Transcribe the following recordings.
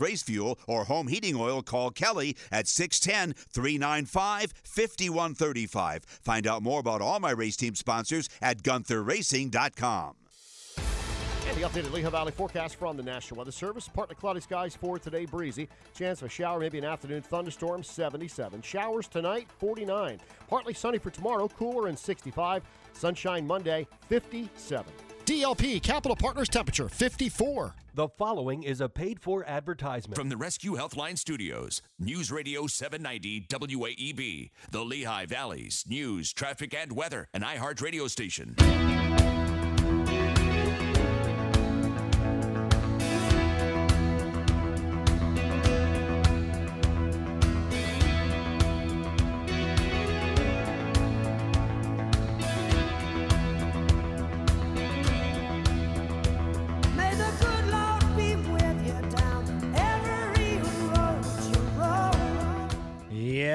race fuel or home heating oil, call Kelly at 610 395 5135. Find out more about all my race team sponsors at GuntherRacing.com. And the updated Lehigh Valley forecast from the National Weather Service. Partly cloudy skies for today, breezy. Chance of a shower, maybe an afternoon thunderstorm, 77. Showers tonight, 49. Partly sunny for tomorrow, cooler and 65. Sunshine Monday, 57. DLP Capital Partners temperature, 54. The following is a paid for advertisement. From the Rescue Healthline Studios, News Radio 790 WAEB, the Lehigh Valley's news, traffic, and weather, an iHeart radio station.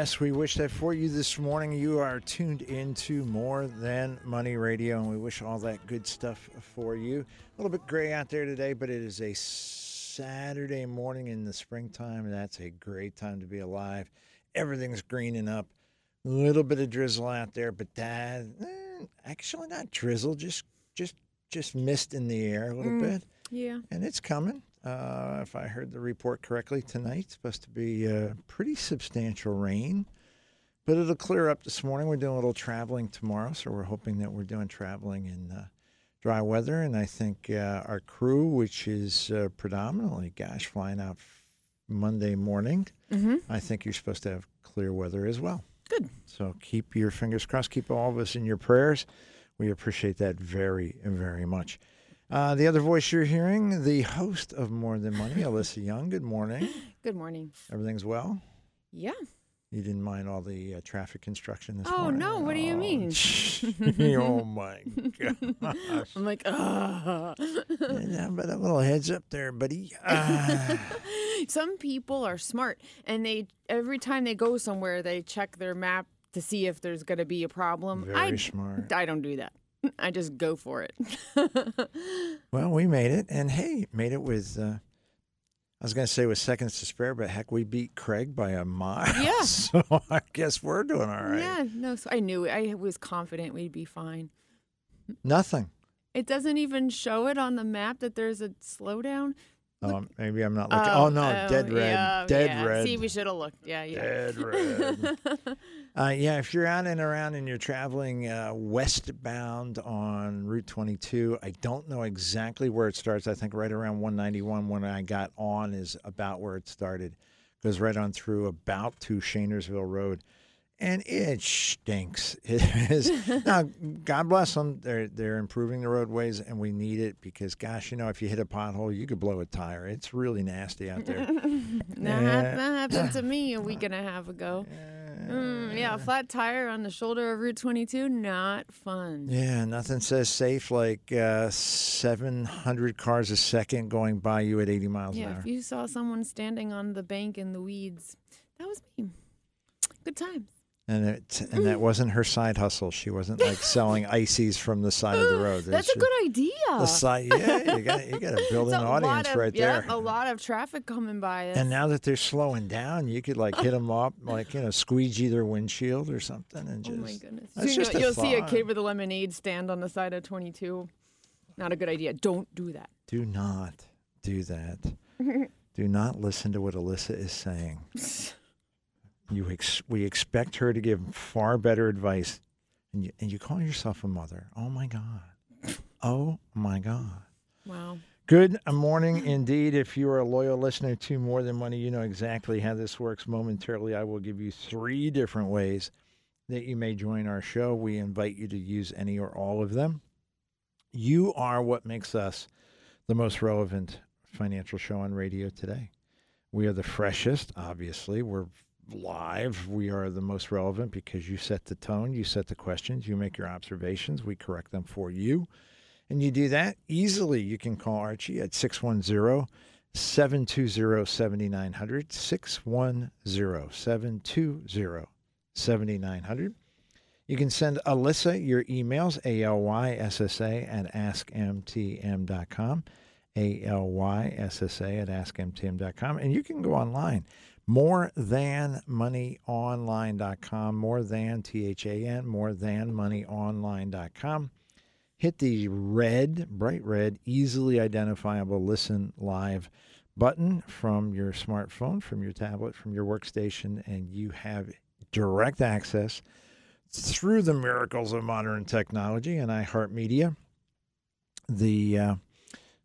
Yes, we wish that for you this morning. You are tuned into More Than Money Radio, and we wish all that good stuff for you. A little bit gray out there today, but it is a Saturday morning in the springtime, and that's a great time to be alive. Everything's greening up. A little bit of drizzle out there, but that eh, actually not drizzle, just just just mist in the air a little bit Yeah. and it's coming. Uh, if I heard the report correctly tonight, it's supposed to be uh, pretty substantial rain, but it'll clear up this morning. We're doing a little traveling tomorrow, so we're hoping that we're doing traveling in uh, dry weather. And I think uh, our crew, which is uh, predominantly, gosh, flying out Monday morning, Mm-hmm. I think you're supposed to have clear weather as well. Good. So keep your fingers crossed. Keep all of us in your prayers. We appreciate that very, very much. Uh, the other voice you're hearing, the host of More Than Money, Alyssa Young. Good morning. Good morning. Everything's well? Yeah. You didn't mind all the uh, traffic construction this morning? Oh, morning? no, what do you Oh, mean? oh, my gosh. I'm like, ah. Yeah, but a little heads up there, buddy. Ah. Some people are smart, and they every time they go somewhere, they check their map to see if there's going to be a problem. Very I, smart. I don't do that. I just go for it. Well, we made it, and hey, made it with. Uh, I was going to say with seconds to spare, but heck, we beat Craig by a mile. Yeah. So I guess we're doing all right. Yeah, no, so I knew. I was confident we'd be fine. Nothing. It doesn't even show it on the map that there's a slowdown. Oh, maybe I'm not looking. Oh, no, dead red. yeah, dead yeah. red. See, we should have looked. Yeah, yeah. Dead red. uh, yeah, if you're out and around and you're traveling uh, westbound on Route 22, I don't know exactly where it starts. I think right around 191 when I got on is about where it started. Goes right on through about to Schoenersville Road. And it stinks. It is. now, God bless them. They're they're improving the roadways, and we need it because, gosh, you know, if you hit a pothole, you could blow a tire. It's really nasty out there. That, hap- that happened to me a week and a half ago. Mm, yeah, a flat tire on the shoulder of Route 22, not fun. Yeah, nothing says safe like uh, 700 cars a second going by you at 80 miles Yeah, an hour. Yeah, if you saw someone standing on the bank in the weeds, that was me. Good times. And it, and that mm. wasn't her side hustle. She wasn't like selling ices from the side of the road. That's a good idea. The side, yeah, you got you got to build an audience of, right yeah, there. a lot of traffic coming by us. And now that they're slowing down, you could like hit them up, like you know, squeegee their windshield or something, and oh just. my goodness. That's Soon just you'll, a you'll see a kid with a lemonade stand on the side of 22. Not a good idea. Don't do that. Do not do that. do not listen to what Alyssa is saying. You ex- we expect her to give far better advice, and you, and you call yourself a mother. Oh my God. Oh my God. Wow. Good morning indeed. If you are a loyal listener to More Than Money, you know exactly how this works. Momentarily, I will give you three different ways that you may join our show. We invite you to use any or all of them. You are what makes us the most relevant financial show on radio today. We are the freshest, obviously. We're live. We are the most relevant because you set the tone, you set the questions, you make your observations, we correct them for you. And you do that easily. You can call Archie at 610 720 7900. 610 720 7900. You can send Alyssa your emails, A L Y S S A, at askmtm.com. A L Y S S A at askmtm.com. And you can go online. More than moneyonline.com. More than T H A N. More than moneyonline.com. Hit the red, bright red, easily identifiable listen live button from your smartphone, from your tablet, from your workstation, and you have direct access through the miracles of modern technology and iHeartMedia. The uh,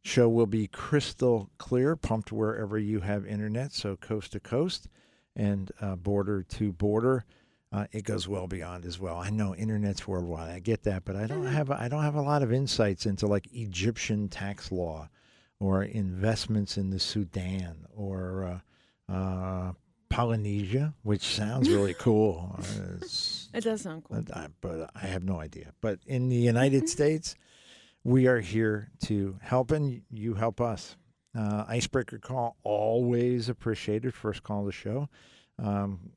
show will be crystal clear, pumped wherever you have internet, so coast to coast and uh, border to border. Uh, it goes well beyond as well. I know internet's worldwide. I get that, but I don't have I don't have a lot of insights into like Egyptian tax law, or investments in the Sudan, or uh, uh, Polynesia, which sounds really cool. Uh, It does sound cool. but I, but I have no idea. But in the United States, we are here to help, and you help us. Uh, icebreaker call always appreciated. First call of the show, um,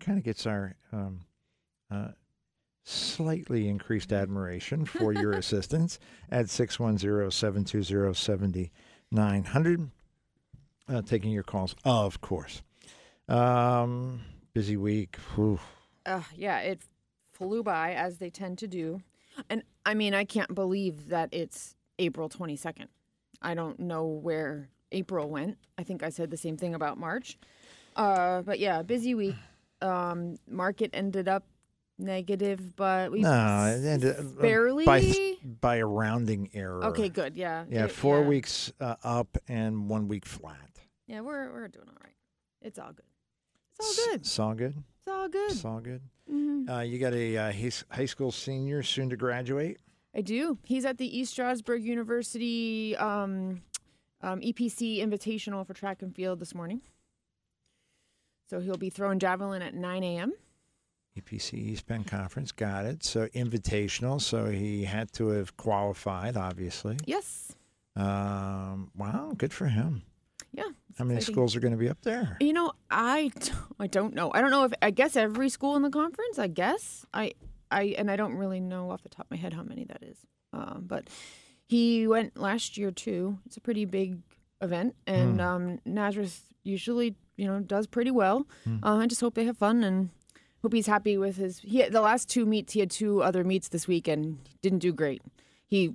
kind of gets our um, uh, slightly increased admiration for your assistance at 610-720-7900. Uh, taking your calls, of course. Um, busy week. Whew. Uh, yeah, it flew by as they tend to do. And I mean, I can't believe that it's April 22nd. I don't know where April went. I think I said the same thing about March. Uh, but yeah, busy week. Um, market ended up negative, but we No, it ended, uh, barely. by by a rounding error. okay, good. Yeah. Yeah, It- four yeah. weeks uh, up and one week flat. Yeah, we're we're doing all right. It's all good. It's all good. It's all good. It's all good. It's all good. hmm Uh, you got a uh, high, high school senior soon to graduate. I do. He's at the East Stroudsburg University um, um, EPC Invitational for track and field this morning. So he'll be throwing javelin at 9 a.m. EPC East Bend Conference. Got it. So invitational. So he had to have qualified, obviously. Yes. Um, wow, good for him. How many exciting. schools are going to be up there? You know, I, I don't know. I don't know if I guess every school in the conference. I guess I I and I don't really know off the top of my head how many that is. Um, but he went last year too. It's a pretty big event, and Hmm. um, Nazareth usually you know does pretty well. Hmm. Uh, I just hope they have fun and hope he's happy with his. He the last two meets he had two other meets this week and didn't do great. He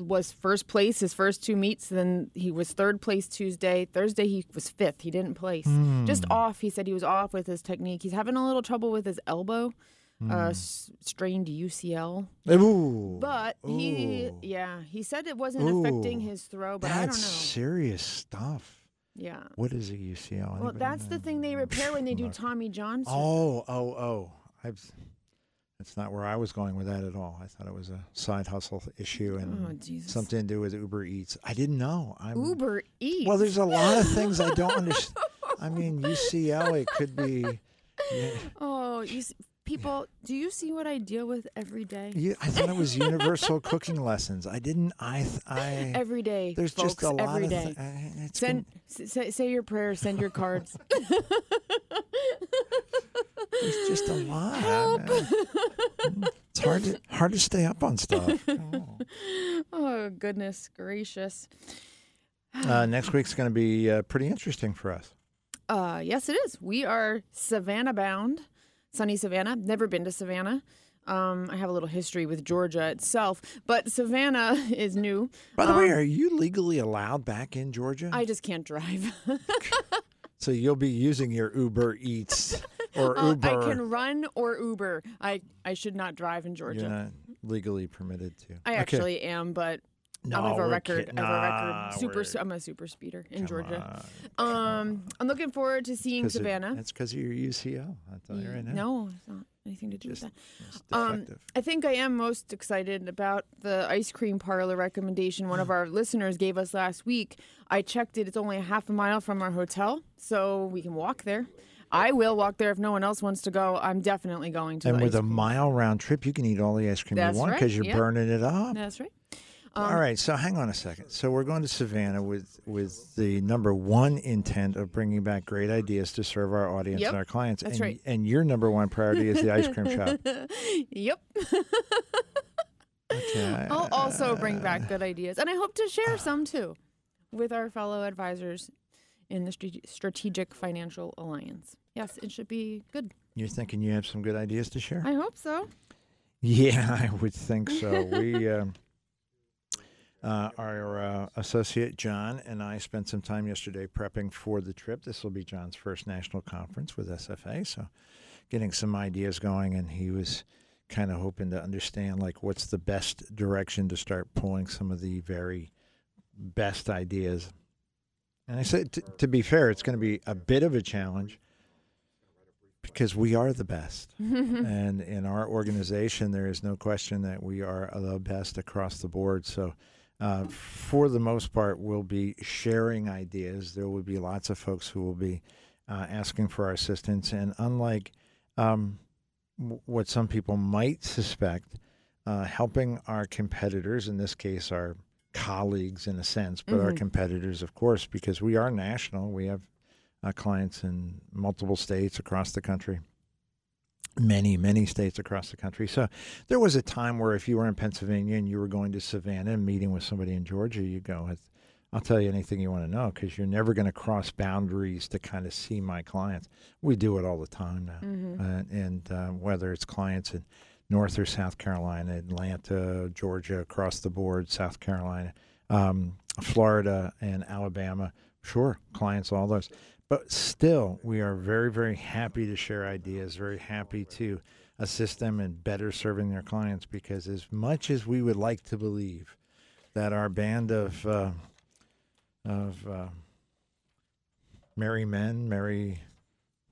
was first place his first two meets. Then he was third place Tuesday. Thursday he was fifth. He didn't place. Just Hmm. off. He said he was off with his technique. He's having a little trouble with his elbow, Hmm. uh, s- strained UCL. Ooh. But he, Ooh. yeah, he said it wasn't affecting his throw. But That's I don't know. serious stuff. Yeah. What is a UCL? Well, Anybody that's the thing they repair when they do Tommy John. surgery. Oh, oh, oh. I've, that's not where I was going with that at all. I thought it was a side hustle issue and Oh, something to do with Uber Eats. I didn't know. I'm, Uber Eats. Well, there's a lot of things I don't understand. I mean, UCL, it could be. Yeah, Oh, you s- people, do you see what I deal with every day? you, I thought it was universal cooking lessons. I didn't. I. I. Every day. There's folks, just a lot every of. day. Th- I- uh, it's Send, say, say your prayers. Send your cards. There's just a lot. I- it's hard to hard to stay up on stuff. Oh. oh goodness gracious. Uh, next week's going to be uh, pretty interesting for us. Uh, yes, it is. We are Savannah bound, sunny Savannah. Never been to Savannah. Um, I have a little history with Georgia itself, but Savannah is new. By the way, Um, are you legally allowed back in Georgia? I just can't drive. so you'll be using your Uber Eats or Uh, Uber. I can run or Uber. I, I should not drive in Georgia. You're not legally permitted to. I Okay. actually am, but No, I have a record. kid- I have a Nah, record. Super. I'm a super speeder in Come Georgia. on. Um, I'm looking forward to seeing 'Cause it- Savannah. That's because of your UCL. I'll tell you right now. No, it's not anything to do Just with that. Um. I think I am most excited about the ice cream parlor recommendation one of our listeners gave us last week. I checked it; it's only a half a mile from our hotel, so we can walk there. I will walk there if no one else wants to go. I'm definitely going to. and with a mile round trip, you can eat all the ice cream That's you want right, because you're yeah. burning it up. That's right. all um, right, so hang on a second. So we're going to Savannah with with the number one intent of bringing back great ideas to serve our audience Yep, and our clients. that's and, right. And your number one priority is the ice cream shop. Yep. Okay. I'll also bring back good ideas, and I hope to share some too. with our fellow advisors in the Strate- Strategic Financial Alliance. Yes, it should be good. You're thinking you have some good ideas to share? I hope so. Yeah, I would think so. we, um, uh, our uh, associate John and I spent some time yesterday prepping for the trip. This will be John's first national conference with SFA, so getting some ideas going, and he was kind of hoping to understand like what's the best direction to start pulling some of the very best ideas. And I said, t- to be fair, it's going to be a bit of a challenge because we are the best. and in our organization, there is no question that we are the best across the board. So, uh, for the most part, we'll be sharing ideas. There will be lots of folks who will be uh, asking for our assistance. And unlike um, w- what some people might suspect, uh, helping our competitors, in this case, our colleagues in a sense, but our Mhm. competitors, of course, because we are national. We have uh, clients in multiple states across the country, many, many states across the country. So there was a time where if you were in Pennsylvania and you were going to Savannah and meeting with somebody in Georgia, you go, I'll tell you anything you want to know because you're never going to cross boundaries to kind of see my clients. We do it all the time now. Mhm. Uh, and uh, whether it's clients in North or South Carolina, Atlanta, Georgia, across the board, South Carolina, um, Florida, and Alabama, sure, clients, all those. But still, we are very, very happy to share ideas, very happy to assist them in better serving their clients because, as much as we would like to believe that our band of, uh, of uh, merry men, merry,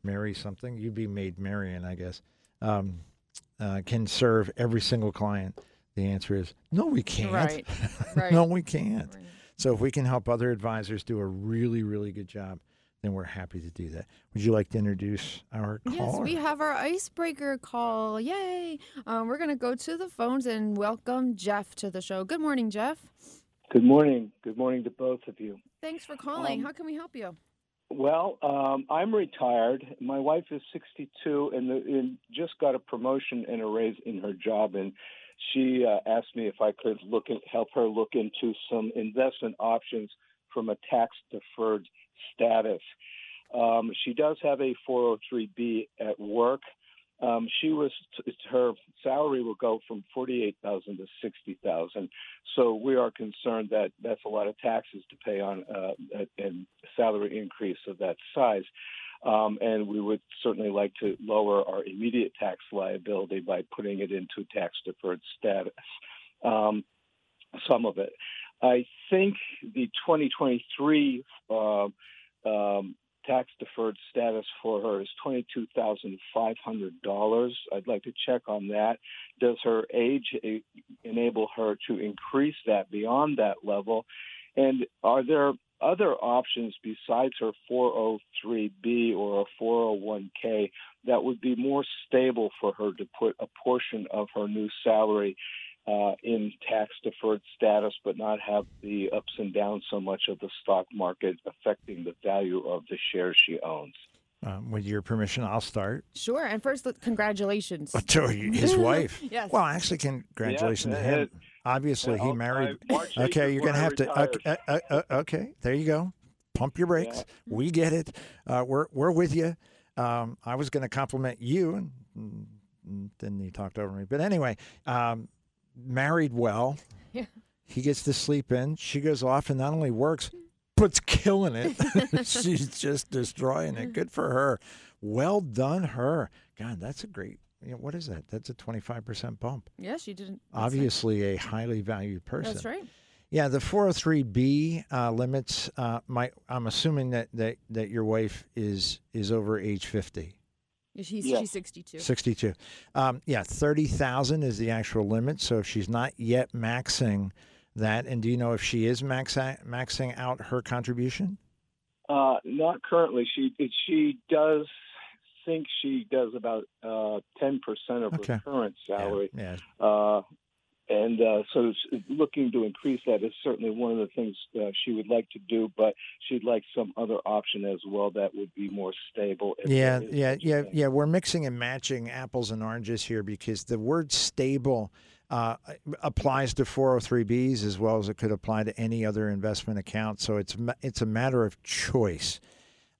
merry something, you'd be Maid Marian, I guess, um, uh, can serve every single client, the answer is no, we can't. Right. Right. no, we can't. Right. So if we can help other advisors do a really, really good job, then we're happy to do that. Would you like to introduce our Yes, we have our icebreaker call. Yay! Um, we're going to go to the phones and welcome Jeff to the show. Good morning, Jeff. Good morning. Good morning to both of you. Thanks for calling. Um, How can we help you? Well, um, I'm retired. My wife is 62 and, the, and just got a promotion and a raise in her job, and she uh, asked me if I could look at help her look into some investment options from a tax deferred status. Um, she does have a 403b at work. Um, she was her salary will go from 48,000 to 60,000. So we are concerned that that's a lot of taxes to pay on uh, a, a salary increase of that size. Um, and we would certainly like to lower our immediate tax liability by putting it into tax deferred status. Um, some of it. I think the 2023 uh, um, tax deferred status for her is $22,500. I'd like to check on that. Does her age enable her to increase that beyond that level? And are there other options besides her 403b or a 401k that would be more stable for her to put a portion of her new salary uh, in tax deferred status, but not have the ups and downs so much of the stock market affecting the value of the shares she owns. um, with your permission, I'll start. Sure. And first, let- congratulations. To his wife. Yes. Well, actually, congratulations Yeah, to him. Obviously, he I'll- married. I- Okay, you're gonna I have to. Okay, uh, uh, uh, okay, there you go. Pump your brakes. We get it. Uh, we're we're with you. Um, I was going to compliment you, and, and then he talked over me. But anyway, um, married well. Yeah. He gets to sleep in. She goes off and not only works, but's killing it. She's just destroying it. Good for her. Well done, her. God, that's a great. You know, what is that? That's a twenty five percent bump. Yes, you didn't. Obviously, a highly valued person. That's right. Yeah, the 403b uh, limits. Uh, my, I'm assuming that, that that your wife is is over age 50, She's, Yes. she's 62. 62. Um, yeah, 30,000 is the actual limit. So if she's not yet maxing that, and do you know if she is max maxing out her contribution? Uh, not currently. She she does think she does about uh, ten percent of Okay. her current salary, Yeah. uh, and uh, so looking to increase that is certainly one of the things uh, she would like to do. But she'd like some other option as well that would be more stable. Yeah, yeah, yeah, thing. yeah. We're mixing and matching apples and oranges here because the word stable uh, applies to 403bs as well as it could apply to any other investment account. So it's it's a matter of choice.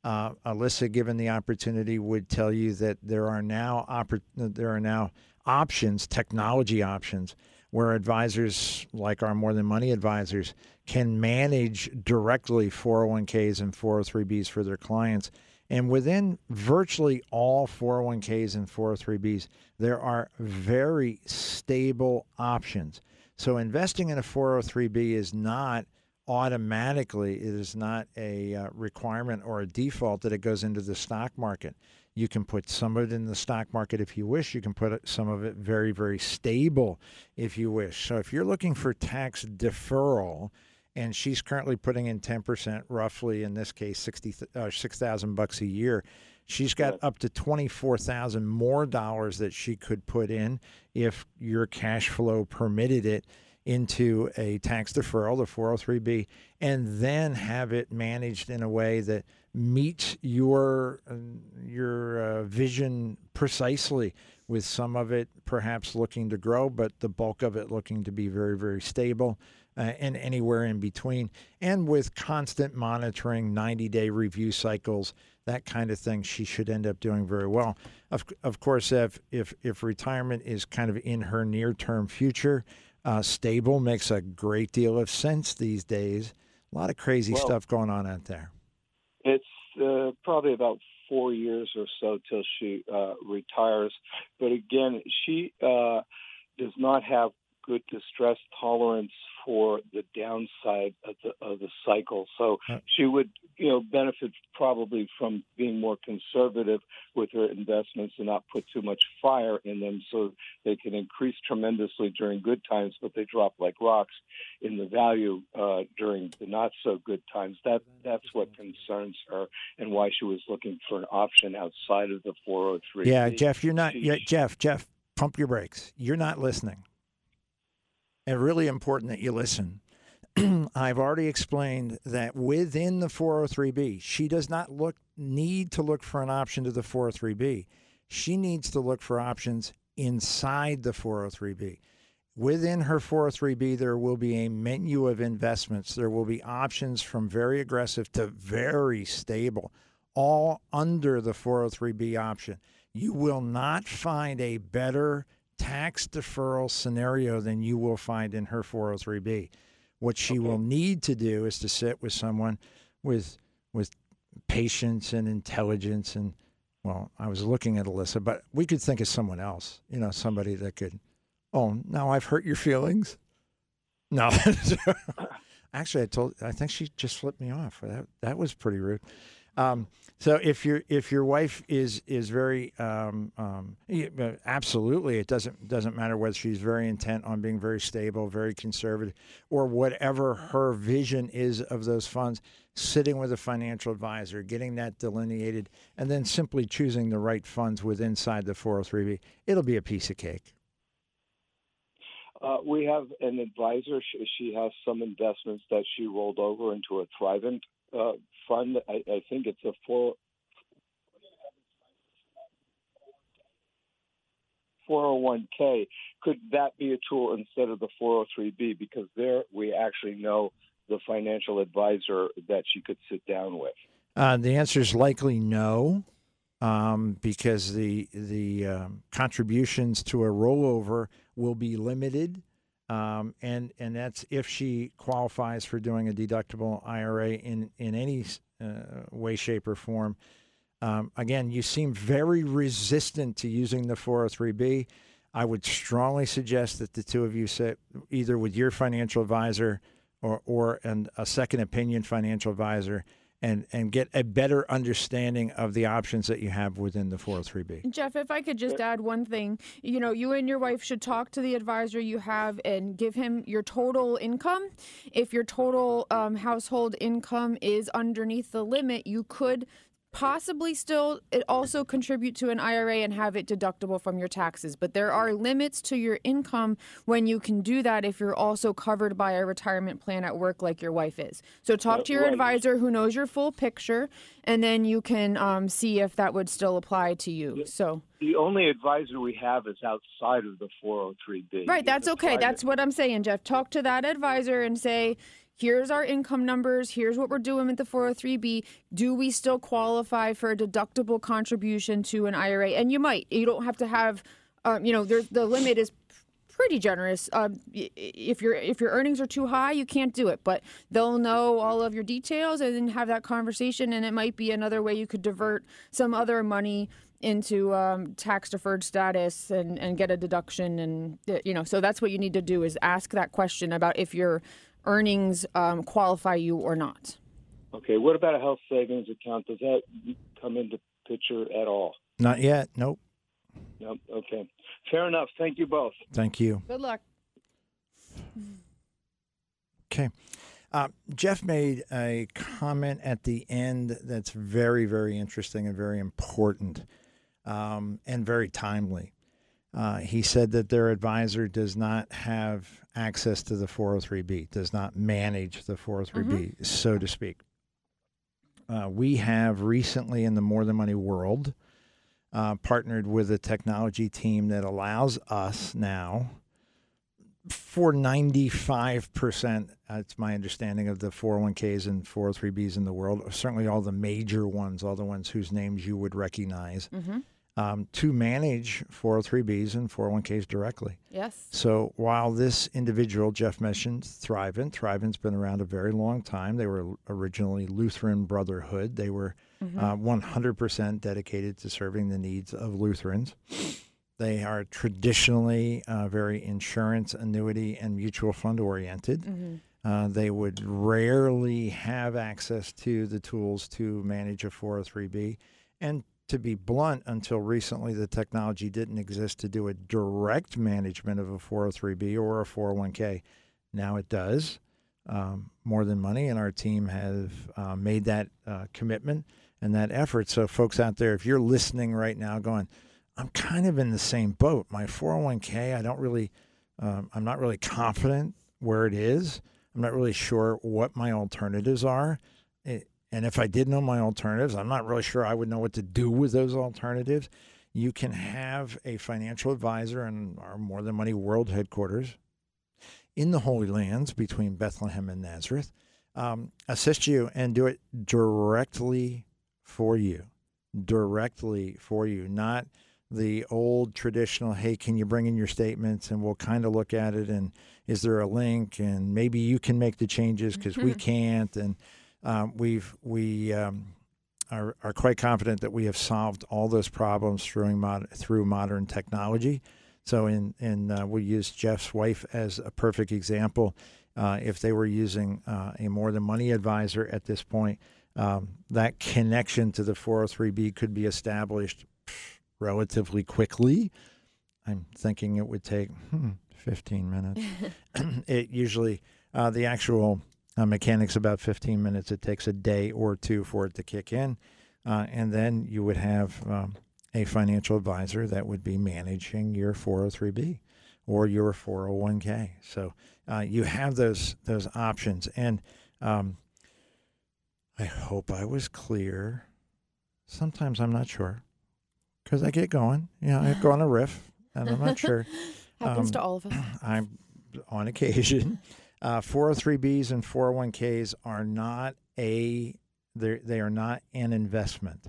Uh, Alyssa, given the opportunity, would tell you that there are now oppor- there are now options, technology options, where advisors like our More Than Money advisors can manage directly 401ks and 403bs for their clients. And within virtually all 401ks and 403bs, there are very stable options. So investing in a 403b is not automatically, it is not a uh, requirement or a default that it goes into the stock market. You can put some of it in the stock market if you wish. You can put some of it very, very stable if you wish. So if you're looking for tax deferral, and she's currently putting in 10%, roughly in this case, 60, uh, 6,000 bucks a year. She's got up to 24,000 more dollars that she could put in if your cash flow permitted it into a tax deferral, the 403b, and then have it managed in a way that meets your uh, your uh, vision precisely with some of it perhaps looking to grow but the bulk of it looking to be very very stable uh, and anywhere in between. And with constant monitoring 90 day review cycles that kind of thing she should end up doing very well. Of, of course if, if if retirement is kind of in her near term future uh, stable makes a great deal of sense these days a lot of crazy Well- stuff going on out there It's uh, probably about four years or so till she uh, retires. But again, she uh, does not have good distress tolerance for the downside of the of the cycle. So Uh. she would, you know, benefit probably from being more conservative with her investments and not put too much fire in them, so they can increase tremendously during good times, but they drop like rocks in the value uh, during the not so good times. That that's what concerns her and why she was looking for an option outside of the 403. Yeah, Jeff, you're not. Yeah, Jeff, Jeff, pump your brakes. You're not listening. And really important that you listen. I've already explained that within the 403b, she does not look need to look for an option to the 403b. She needs to look for options inside the 403b. Within her 403b, there will be a menu of investments. There will be options from very aggressive to very stable, all under the 403b option. You will not find a better tax deferral scenario than you will find in her 403b. What she will need to do is to sit with someone with with patience and intelligence and well, I was looking at Alyssa, but we could think of someone else, you know, somebody that could Oh, now I've hurt your feelings. No. Actually, I told I think she just flipped me off. That that was pretty rude. Um, so if your if your wife is is very um, um, absolutely, it doesn't doesn't matter whether she's very intent on being very stable, very conservative, or whatever her vision is of those funds. Sitting with a financial advisor, getting that delineated, and then simply choosing the right funds within inside the 403b, it'll be a piece of cake. Uh, we have an advisor. She, she has some investments that she rolled over into a Thrivent uh, fund. I, I think it's a four. 401k, could that be a tool instead of the 403b? Because there we actually know the financial advisor that she could sit down with. Uh, the answer is likely no, um, because the the um, contributions to a rollover will be limited, um, and and that's if she qualifies for doing a deductible IRA in in any uh, way, shape, or form. Um, again, you seem very resistant to using the 403b. I would strongly suggest that the two of you sit either with your financial advisor or or and a second opinion financial advisor and and get a better understanding of the options that you have within the 403b. Jeff, if I could just add one thing, you know, you and your wife should talk to the advisor you have and give him your total income. If your total um, household income is underneath the limit, you could possibly still it also contribute to an IRA and have it deductible from your taxes. But there are limits to your income when you can do that if you're also covered by a retirement plan at work like your wife is. So talk to your right. advisor who knows your full picture, and then you can um, see if that would still apply to you. So. The only advisor we have is outside of the 403b. Right, that's okay. That's what I'm saying, Jeff. Talk to that advisor and say, here's our income numbers, here's what we're doing with the 403b. Do we still qualify for a deductible contribution to an IRA? And you might. You don't have to have, um, you know, the limit is pretty generous. Um, if your if your earnings are too high, you can't do it. But they'll know all of your details and then have that conversation. And it might be another way you could divert some other money into um, tax deferred status and, and get a deduction. And you know, so that's what you need to do is ask that question about if your earnings um, qualify you or not. Okay, what about a health savings account? Does that come into picture at all? Not yet. Nope. No. Okay, fair enough. Thank you both. Thank you. Good luck. Okay. Uh, Jeff made a comment at the end that's very, very interesting and very important um, and very timely. Uh, he said that their advisor does not have access to the 403b, does not manage the 403b, so to speak. Uh, we have recently in the More Than Money world uh, partnered with a technology team that allows us now for 95%, that's my understanding of the 401ks and 403bs in the world, certainly all the major ones, all the ones whose names you would recognize, um, to manage 403bs and 401ks directly. Yes. So while this individual, Jeff mentioned Thrivent, Thrivent's been around a very long time. They were originally Lutheran Brotherhood. They were uh, 100% dedicated to serving the needs of Lutherans. They are traditionally uh, very insurance, annuity, and mutual fund oriented. Uh, they would rarely have access to the tools to manage a 403b. And to be blunt, until recently, the technology didn't exist to do a direct management of a 403b or a 401k. Now it does. Um, more than money, and our team have uh, made that uh, commitment and that effort. So, folks out there, if you're listening right now, going, I'm kind of in the same boat. My 401k, I don't really, um, I'm not really confident where it is. I'm not really sure what my alternatives are. It, and if I did know my alternatives, I'm not really sure I would know what to do with those alternatives. You can have a financial advisor in our More Than Money World headquarters in the Holy Lands between Bethlehem and Nazareth um, assist you and do it directly for you. Directly for you, not the old traditional, hey, can you bring in your statements and we'll kind of look at it and is there a link and maybe you can make the changes because we can't and um, we've we um, are, are quite confident that we have solved all those problems through mod- through modern technology. So in in uh, we use Jeff's wife as a perfect example. Uh, if they were using uh, a more than money advisor at this point, um, that connection to the 403b could be established relatively quickly. I'm thinking it would take hmm, 15 minutes. it usually, uh, the actual uh, mechanics about 15 minutes. It takes a day or two for it to kick in. Uh, and then you would have um, a financial advisor that would be managing your 403b or your 401k. So uh, you have those those options. And um, I hope I was clear. Sometimes I'm not sure because I get going. You know, I go on a riff and I'm not sure. Happens Um, to all of us. I'm on occasion. Uh, 403bs and 401ks are not a they they are not an investment.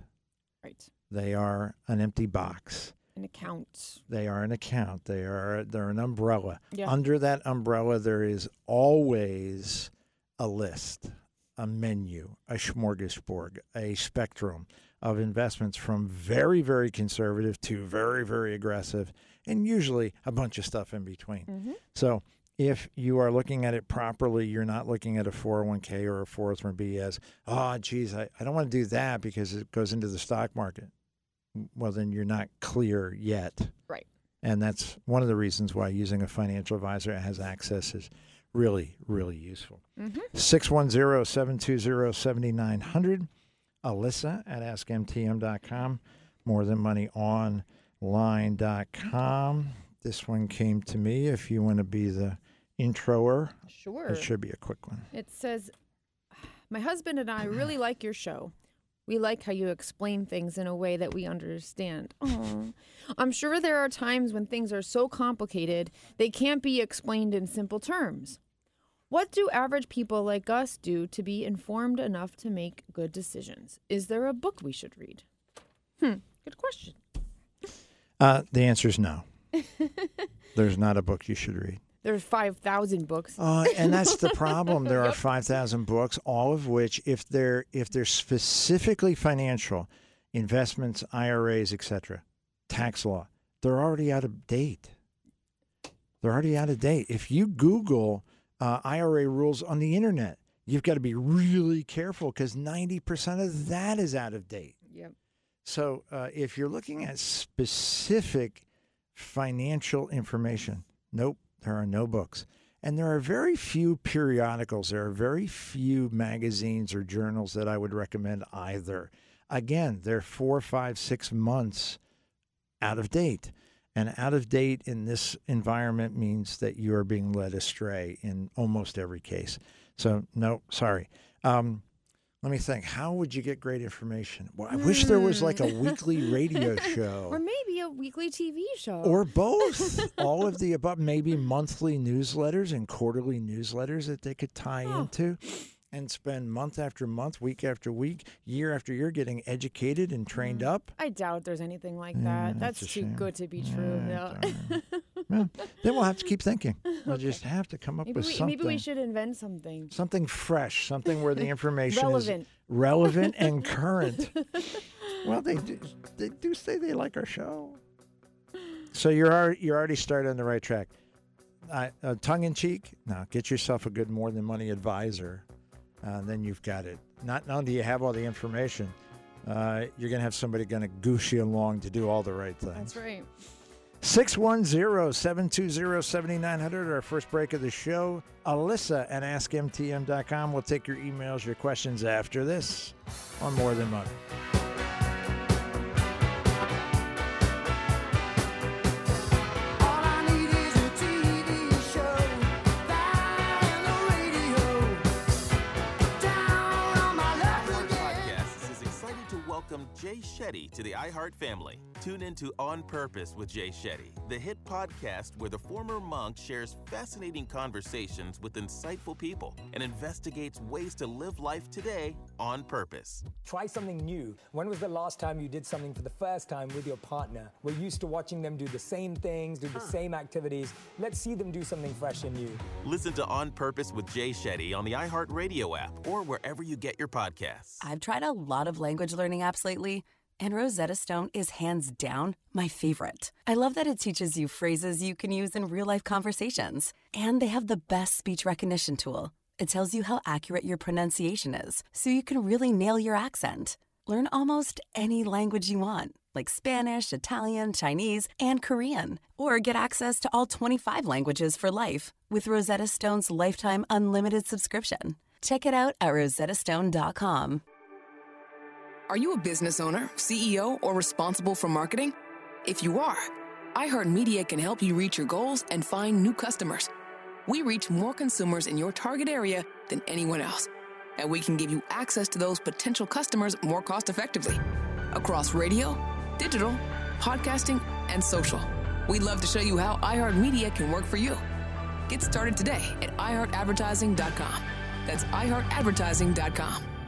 Right. They are an empty box. An account. They are an account. They are they're an umbrella. Yeah. Under that umbrella, there is always a list, a menu, a smorgasbord, a spectrum of investments from very very conservative to very very aggressive, and usually a bunch of stuff in between. So if you are looking at it properly, you're not looking at a 401k or a 403b as, oh, geez, I, I don't want to do that because it goes into the stock market. Well, then you're not clear yet. Right. And that's one of the reasons why using a financial advisor that has access is really, really useful. Mm-hmm. 610 720 7900. Alyssa at askmtm.com. More Than Money Online.com. This one came to me. If you want to be the introer, Sure. it should be a quick one. It says, My husband and I really like your show. We like how you explain things in a way that we understand. Aw. I'm sure there are times when things are so complicated they can't be explained in simple terms. What do average people like us do to be informed enough to make good decisions? Is there a book we should read? Hmm, good question. Uh, the answer is no. There's not a book you should read. There's 5,000 books. Uh, and that's the problem. There are five thousand books, all of which, if they're if they're specifically financial, investments, IRAs, etc., tax law, they're already out of date. They're already out of date. If you Google uh, IRA rules on the internet, you've got to be really careful because ninety percent of that is out of date. Yep. So uh, if you're looking at specific financial information, nope, there are no books. And there are very few periodicals, there are very few magazines or journals that I would recommend either. Again, they're four, five, six months out of date. And out of date in this environment means that you are being led astray in almost every case. So, no, sorry. Um, let me think. How would you get great information? Well, I wish there was like a weekly radio hmm. show Or maybe a weekly TV show. or both. All of the above. Maybe monthly newsletters and quarterly newsletters that they could tie Huh. into and spend month after month, week after week, year after year getting educated and trained hmm. up. I doubt there's anything like Yeah, that. Mm, that's That's, too shame. good to be true. Yeah, No. Well, then we'll have to keep thinking. We'll just have to come up maybe, with we, something. maybe we should invent something. Something fresh, something where the information Relevant. is relevant and current. well, they do, they do say they like our show. So you're already, you're already started on the right track. Uh, uh, tongue in cheek, now get yourself a good more than money advisor. Uh, then you've got it. Not, not only do you have all the information, uh, you're going to have somebody going to goose you along to do all the right things. That's right. 610 720 7900, our first break of the show. Alyssa at AskMTM.com. We'll take your emails, your questions after this on More Than Money. Jay Shetty to the iHeart family. Tune in to On Purpose with Jay Shetty, the hit podcast where the former monk shares fascinating conversations with insightful people and investigates ways to live life today on purpose. Try something new. When was the last time you did something for the first time with your partner? We're used to watching them do the same things, do the same activities. Let's see them do something fresh and new. Listen to On Purpose with Jay Shetty on the iHeart Radio app or wherever you get your podcasts. I've tried a lot of language learning apps lately, and Rosetta Stone is hands down my favorite. I love that it teaches you phrases you can use in real life conversations, and they have the best speech recognition tool. It tells you how accurate your pronunciation is, so you can really nail your accent. Learn almost any language you want, like Spanish, Italian, Chinese, and Korean. Or get access to all 25 languages for life with Rosetta Stone's lifetime unlimited subscription. Check it out at rosettastone.com. Are you a business owner, CEO, or responsible for marketing? If you are, iHeartMedia can help you reach your goals and find new customers. We reach more consumers in your target area than anyone else, and we can give you access to those potential customers more cost effectively across radio, digital, podcasting, and social. We'd love to show you how iHeartMedia can work for you. Get started today at iHeartAdvertising.com. That's iHeartAdvertising.com.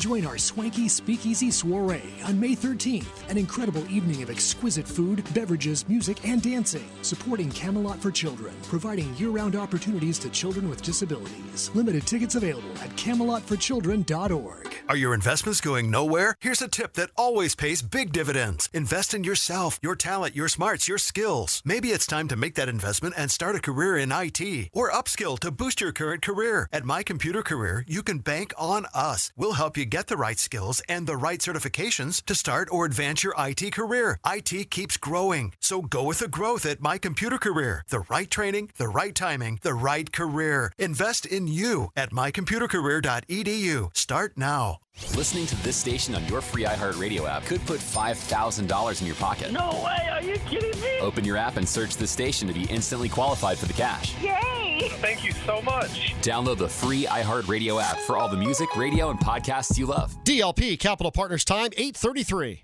Join our swanky speakeasy soiree on May 13th, an incredible evening of exquisite food, beverages, music, and dancing, supporting Camelot for Children, providing year round opportunities to children with disabilities. Limited tickets available at camelotforchildren.org. Are your investments going nowhere? Here's a tip that always pays big dividends. Invest in yourself, your talent, your smarts, your skills. Maybe it's time to make that investment and start a career in IT or upskill to boost your current career. At My Computer Career, you can bank on us. We'll help you you get the right skills and the right certifications to start or advance your IT career. IT keeps growing, so go with the growth at My Computer Career. The right training, the right timing, the right career. Invest in you at mycomputercareer.edu. Start now. Listening to this station on your free iHeartRadio app could put $5,000 in your pocket. No way, are you kidding me? Open your app and search this station to be instantly qualified for the cash. Yay! Thank you so much. Download the free iHeartRadio app for all the music, radio, and podcasts you love. DLP Capital Partners time 833.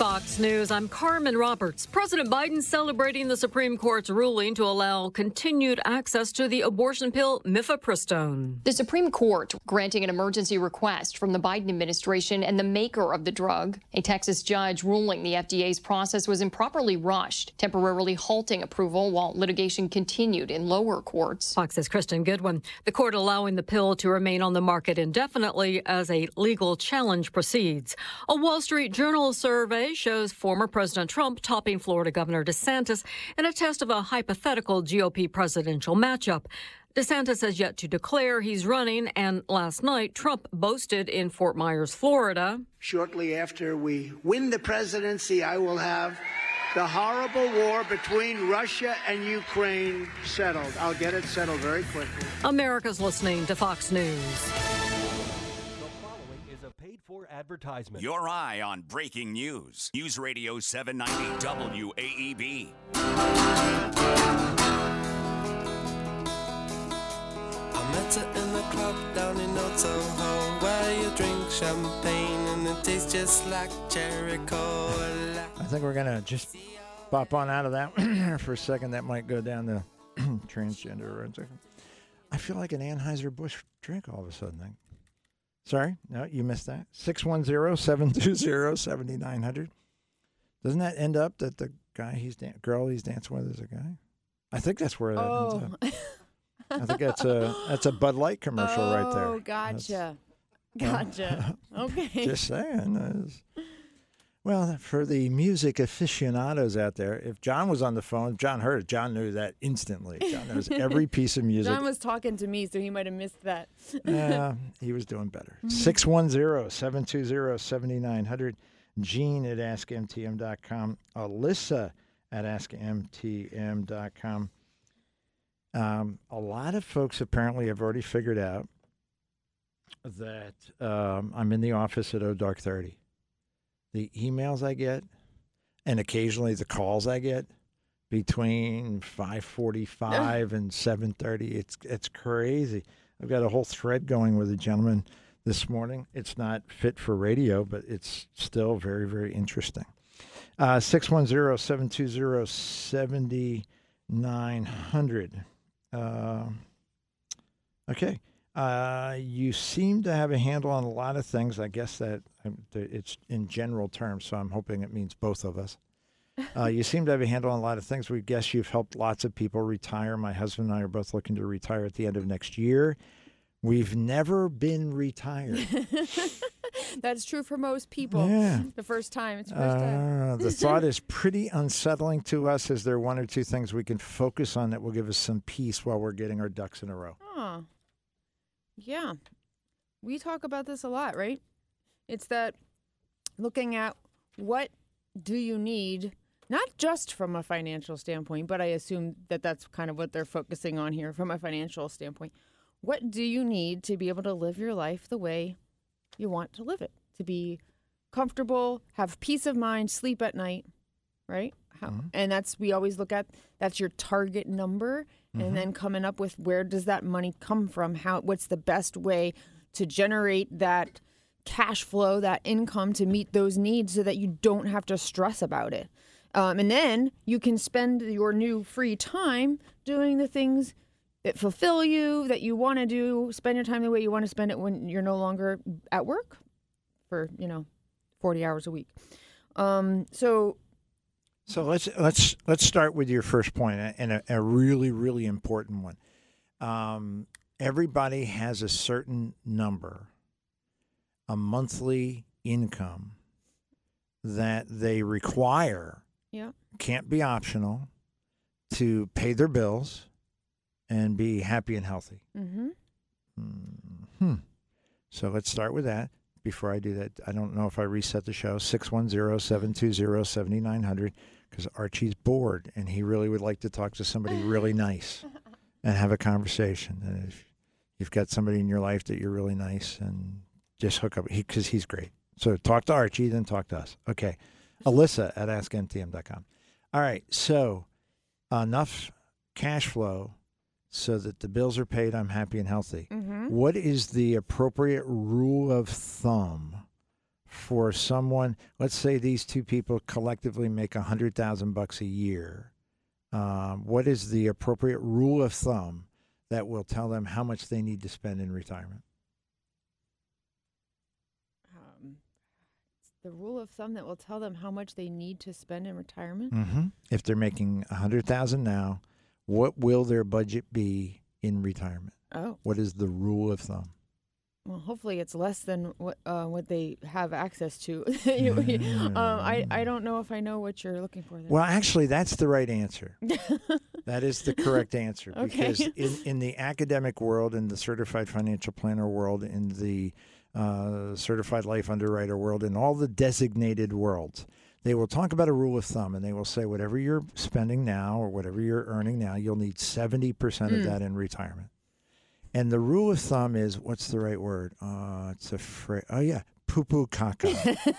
Fox News, I'm Carmen Roberts. President Biden celebrating the Supreme Court's ruling to allow continued access to the abortion pill mifepristone. The Supreme Court granting an emergency request from the Biden administration and the maker of the drug. A Texas judge ruling the FDA's process was improperly rushed, temporarily halting approval while litigation continued in lower courts. Fox's Kristen Goodwin. The court allowing the pill to remain on the market indefinitely as a legal challenge proceeds. A Wall Street Journal survey shows former President Trump topping Florida Governor DeSantis in a test of a hypothetical GOP presidential matchup. DeSantis has yet to declare he's running, and last night Trump boasted in Fort Myers, Florida. Shortly after we win the presidency, I will have the horrible war between Russia and Ukraine settled. I'll get it settled very quickly. America's listening to Fox News. For advertisement. Your eye on breaking news. News Radio 790 WAEB. I met her in the club down in Old Soho where you drink champagne and it tastes just like cherry cola. I think we're gonna just pop on out of that for a second. That might go down to transgender. for. I feel like an Anheuser Busch drink all of a sudden. Sorry, no, you missed that. 610-720-7900. Doesn't that end up that the guy he's dan- girl he's dancing with is a guy? I think that's where that Oh. ends up. Oh. I think that's a that's a Bud Light commercial right there. Oh, gotcha. well, Gotcha. okay. Just saying. Well, for the music aficionados out there, if John was on the phone, John heard it. John knew that instantly. John knows every piece of music. John was talking to me, so he might have missed that. Yeah, he was doing better. Mm-hmm. 610 720 7900. Gene at AskMTM.com. Alyssa at AskMTM.com. Um, a lot of folks apparently have already figured out that um, I'm in the office at O Dark 30. The emails I get and occasionally the calls I get between 5:45 and 7:30 it's it's crazy. I've got a whole thread going with a gentleman this morning. It's not fit for radio, but it's still very very interesting. Uh 610-720-7900. Uh, okay. Uh, you seem to have a handle on a lot of things. I guess that th- it's in general terms, so I'm hoping it means both of us. Uh, you seem to have a handle on a lot of things. We guess you've helped lots of people retire. My husband and I are both looking to retire at the end of next year. We've never been retired. That's true for most people. Yeah. The first time. It's the first time. Uh, the thought is pretty unsettling to us. Is there one or two things we can focus on that will give us some peace while we're getting our ducks in a row? Huh. Yeah. We talk about this a lot, right? It's that looking at what do you need, not just from a financial standpoint, but I assume that that's kind of what they're focusing on here from a financial standpoint. What do you need to be able to live your life the way you want to live it? To be comfortable, have peace of mind, sleep at night, right? How, mm-hmm. And that's we always look at that's your target number and mm-hmm. then coming up with where does that money come from? How what's the best way to generate that cash flow, that income to meet those needs so that you don't have to stress about it. Um, and then you can spend your new free time doing the things that fulfill you, that you want to do, spend your time the way you want to spend it when you're no longer at work for, you know, 40 hours a week. Um, so So let's let's let's start with your first point and a, a really really important one. Um, everybody has a certain number, a monthly income that they require. Yeah. Can't be optional to pay their bills and be happy and healthy. Mm-hmm. Hmm. So let's start with that. Before I do that, I don't know if I reset the show 610 720 7900 because Archie's bored and he really would like to talk to somebody really nice and have a conversation. And if you've got somebody in your life that you're really nice and just hook up because he's great. So talk to Archie, then talk to us. Okay. Alyssa at askmtm.com. All right. So enough cash flow so that the bills are paid. I'm happy and healthy. Mhm. What is the appropriate rule of thumb for someone? Let's say these two people collectively make a hundred thousand bucks a year. Um, what is the appropriate rule of thumb that will tell them how much they need to spend in retirement? Um, it's the rule of thumb that will tell them how much they need to spend in retirement. Mm-hmm. If they're making a hundred thousand now, what will their budget be in retirement? Oh. What is the rule of thumb? Well, hopefully it's less than what uh, what they have access to. You- um, I I don't know if I know what you're looking for there. Well, actually, that's the right answer. that is the correct answer Okay. because in, in the academic world, in the certified financial planner world, in the uh, certified life underwriter world, in all the designated worlds, they will talk about a rule of thumb and they will say whatever you're spending now or whatever you're earning now, you'll need 70% of Mm. that in retirement. And the rule of thumb is what's the right word? Uh, it's a phrase. Oh, yeah, poo poo caca.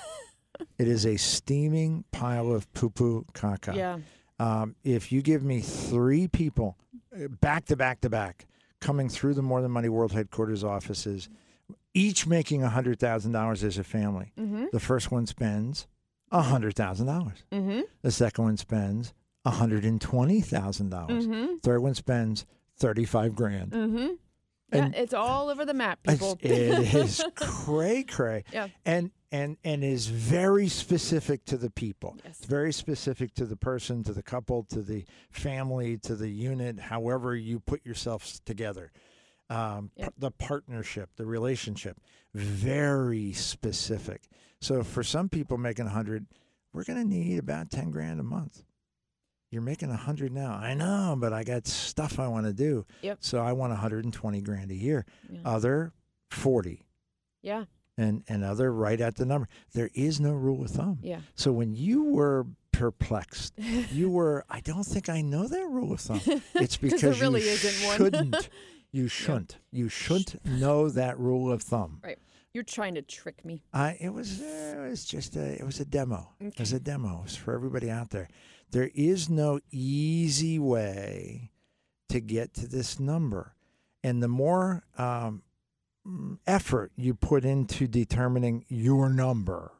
it is a steaming pile of poo poo caca. Yeah. Um, if you give me three people uh, back to back to back coming through the More Than Money World Headquarters offices, each making $100,000 as a family, Mhm. the first one spends $100,000. dollars Mhm. The second one spends $120,000. dollars Mhm. Third one spends 35 grand. Mm-hmm. Yeah, And- it's all over the map, people. it is cray cray. Yeah. And and and is very specific to the people. It's very specific to the person, to the couple, to the family, to the unit, however you put yourselves together. Um, Yep. p- the partnership, the relationship, very specific. So for some people making a hundred, we're going to need about ten grand a month. You're making a hundred now. I know, but I got stuff I want to do. Yep. So I want 120 grand a year. Yeah. Other 40 Yeah. and and other right at the number. There is no rule of thumb. Yeah. So when you were perplexed, you were I don't think I know that rule of thumb. It's because really you isn't one. shouldn't. You shouldn't. You shouldn't know that rule of thumb. Right. You're trying to trick me. I it was uh, it was just a it was a demo. It was a demo. It was for everybody out there. There is no easy way to get to this number, and the more um, effort you put into determining your number,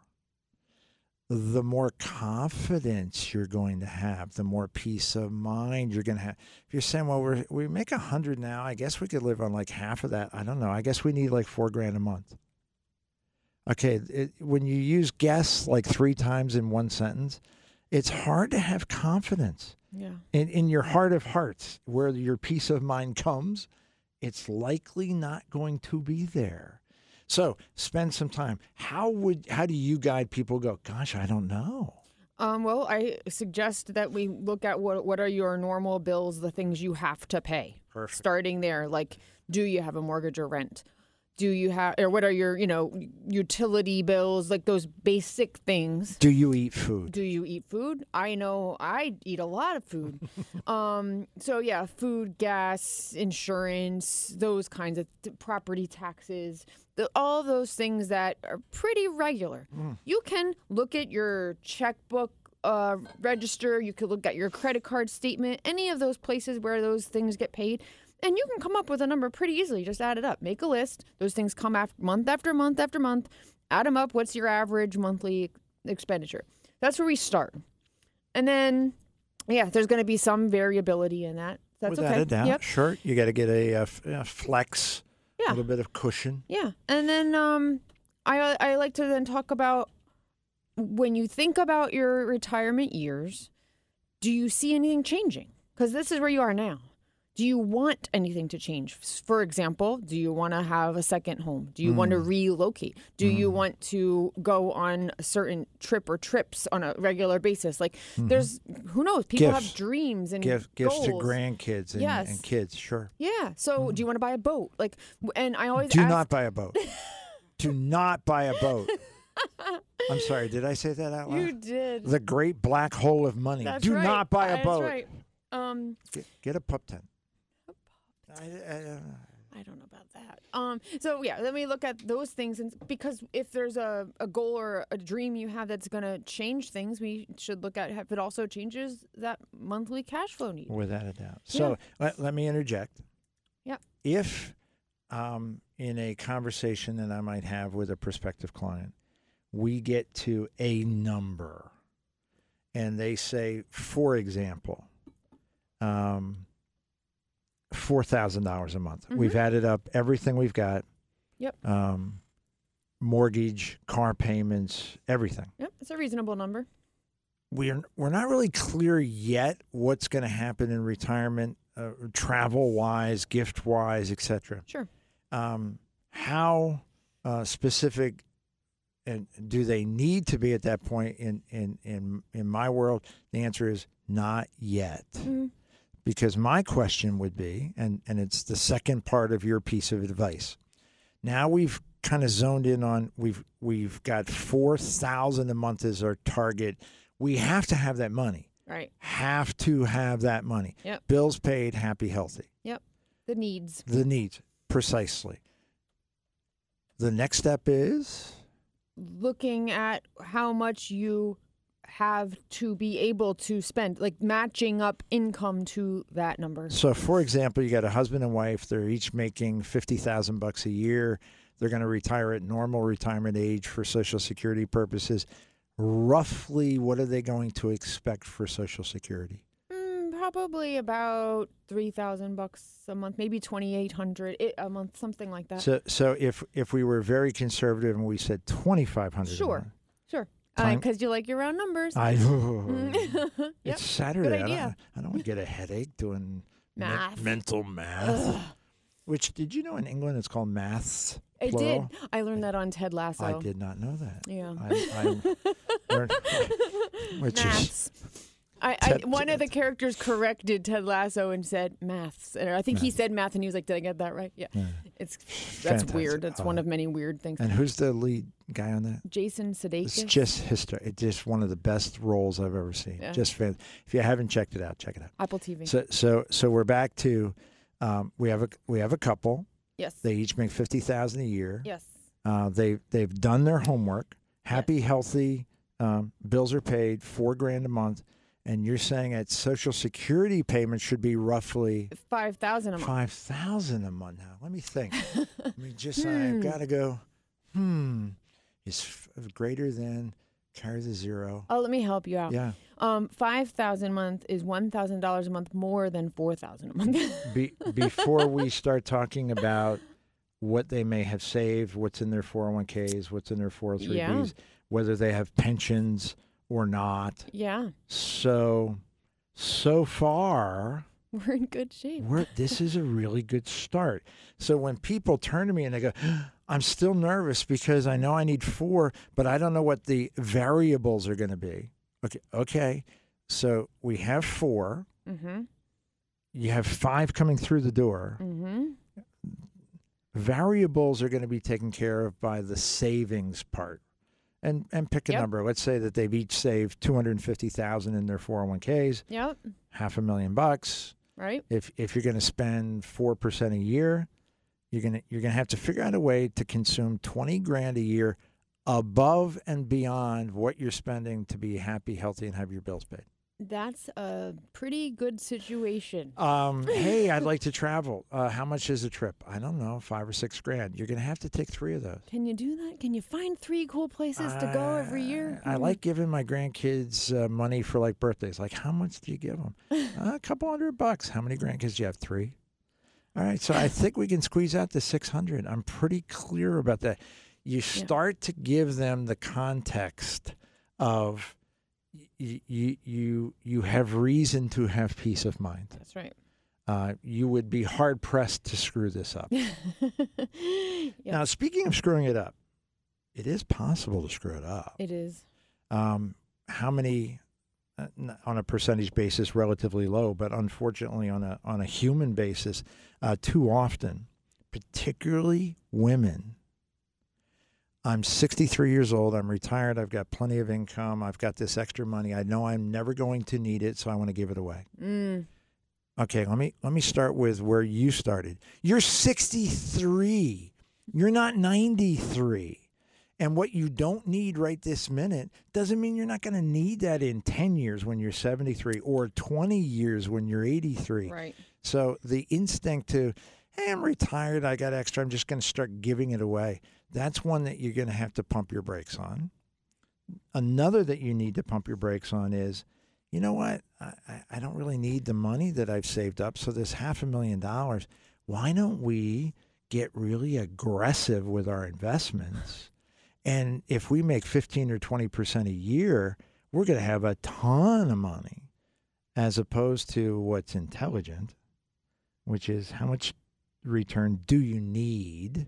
the more confidence you're going to have, the more peace of mind you're going to have. If you're saying, "Well, we're, we make a hundred now, I guess we could live on like half of that." I don't know. I guess we need like four grand a month. Okay, it, when you use guess like three times in one sentence, it's hard to have confidence. Yeah. In in your heart of hearts, where your peace of mind comes, it's likely not going to be there. So spend some time. How would how do you guide people? Go, gosh, I don't know. Um, well, I suggest that we look at what what are your normal bills, the things you have to pay. Perfect. Starting there, like, do you have a mortgage or rent? Do you have, or what are your, you know, utility bills, like those basic things? Do you eat food? Do you eat food? I know I eat a lot of food. um, so yeah, food, gas, insurance, those kinds of th- property taxes, the, all those things that are pretty regular. You can look at your checkbook uh, register. You could look at your credit card statement. Any of those places where those things get paid. And you can come up with a number pretty easily. Just add it up. Make a list. Those things come after month after month after month. Add them up. What's your average monthly expenditure? That's where we start. And then, yeah, there's going to be some variability in that. That's Without okay. a doubt, Yep. sure. You got to get a, f- a flex, a little bit of cushion. Yeah, and then um, I I like to then talk about when you think about your retirement years, do you see anything changing? Because this is where you are now. Do you want anything to change? For example, do you want to have a second home? Do you want to Mm. relocate? Do you want to go on a certain trip or trips on a regular basis? Like, Mhm. there's who knows? People Gifts. have dreams and Gift, gifts to grandkids and, Yes. and kids, sure. Yeah. So, do you want to buy a boat? Like, and I always Do ask, not buy a boat. Do not buy a boat. I'm sorry, did I say that out loud? You did. The great black hole of money. That's Do right. not buy a That's boat. right. Um, Get, get a pup tent. I, I, I don't know about that. Um, so yeah, let me look at those things, and because if there's a, a goal or a dream you have that's going to change things, we should look at if it also changes that monthly cash flow need. Without a doubt. So let, let me interject. Yeah. If um, in a conversation that I might have with a prospective client, we get to a number and they say, for example, um, $4,000 a month. We've Mhm. added up everything we've got Yep. um, mortgage, car payments, everything. Yep, it's a reasonable number. we're we're not really clear yet what's going to happen in retirement, uh, travel wise, gift wise, etc. Sure. Um, how uh, specific and do they need to be at that point? In in in in my world, the answer is not yet. Because my question would be, and and it's the second part of your piece of advice. Now we've kind of zoned in on we've we've got four thousand a month as our target. We have to have that money. Right. Have to have that money. Yep. Bills paid, happy, healthy. Yep. The needs. The needs precisely. The next step is Looking at how much you have to be able to spend, like matching up income to that number. so. For example, you got a husband and wife. They're each making fifty thousand bucks a year. They're going to retire at normal retirement age for Social Security purposes. Roughly, what are they going to expect for Social Security? Mm, probably about three thousand bucks a month, maybe twenty eight hundred a month, something like that. So, so if if we were very conservative and we said twenty five hundred, sure, sure, Because you like your round numbers. I Yep, it's Saturday. Good I don't, idea. I don't want to get a headache doing me- Math. mental math. Which did you know in England it's called maths? I did. I learned that on Ted Lasso. I did not know that. Yeah. I, I learned, which is Maths. I, I Ted- one of the characters corrected Ted Lasso and said maths, and I think he said math, and he was like, "Did I get that right?" Yeah, it's that's Fantastic. weird. That's one Uh, of many weird things. and who's the lead guy on that? Jason It's Sudeikis. just history. It's just one of the best roles I've ever seen. Yeah. Just fan. If you haven't checked it out, check it out. Apple TV. So so so we're back to um, we have a we have a couple. Yes. They each make fifty thousand a year. Yes. Uh, they they've done their homework. Happy, healthy. Um, bills are paid. Four grand a month. And you're saying that Social Security payments should be roughly Five thousand a month. five thousand a month. Now let me think. I mean, just Hmm. I've got to go. Hmm, is f- greater than carry the zero. Oh, let me help you out. Yeah. Um, five thousand a month is one thousand dollars a month more than four thousand a month. Be, before we start talking about what they may have saved, what's in their 401ks, what's in their 403bs, whether they have pensions or not. yeah, So, so far, we're in good shape. we're, this is a really good start. So when people turn to me and they go, I'm still nervous because I know I need four, but I don't know what the variables are going to be. Okay. Okay. So we have four. Mm-hmm. You have five coming through the door. Mm-hmm. variables are going to be taken care of by the savings part and and pick a Yep. number let's say that they've each saved 250000 in their 401ks Yep. half a million bucks Right. if if you're going to spend 4% a year you're to you're going to have to figure out a way to consume 20 grand a year above and beyond what you're spending to be happy healthy and have your bills paid That's a pretty good situation. Um, hey, I'd like to travel. Uh, how much is a trip? I don't know, five or six grand. You're going to have to take three of those. Can you do that? Can you find three cool places to go every year? I like giving my grandkids uh, money for like birthdays. Like, how much do you give them? uh, a couple hundred bucks. How many grandkids do you have? Three. All right, so I think we can squeeze out the six hundred. I'm pretty clear about that. You start to give them the context of you you you have reason to have peace of mind. That's right. Uh, you would be hard pressed to screw this up. Now, speaking of screwing it up, it is possible to screw it up. It is. Um, how many, uh, on a percentage basis, relatively low, but unfortunately on a on a human basis, uh, too often, particularly women, I'm 63 years old. I'm retired. I've got plenty of income. I've got this extra money. I know I'm never going to need it, so I want to give it away. Mm. Okay, let me let me start with where you started. You're 63. You're not 93. And what you don't need right this minute doesn't mean you're not going to need that in 10 years when you're 73 or 20 years when you're 83. Right. So the instinct to, hey, I'm retired, I got extra, I'm just going to start giving it away. That's one that you're going to have to pump your brakes on. Another that you need to pump your brakes on is, you know what? I, I- don't really need the money that I've saved up. So this half a million dollars, why don't we get really aggressive with our investments? And if we make 15 or 20% a year, we're going to have a ton of money as opposed to what's intelligent, which is how much return do you need?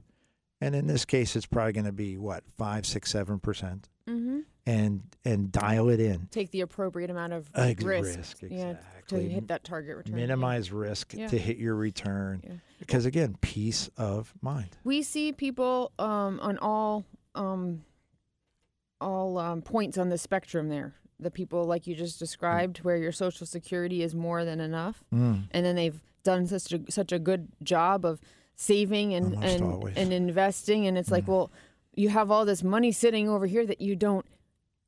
And in this case, it's probably going to be what, five, six, seven percent Mm-hmm. and and dial it in. Take the appropriate amount of risk, risk, yeah, to hit that target return. yeah. Minimize risk Yeah. to hit your return. Yeah. Because again, peace of mind. We see people um, on all um, all um, points on the spectrum there. The people like you just described, where your social security is more than enough, Mm. and then they've done such a such a good job of saving and Almost and, always. and investing, and it's like, well, you have all this money sitting over here that you don't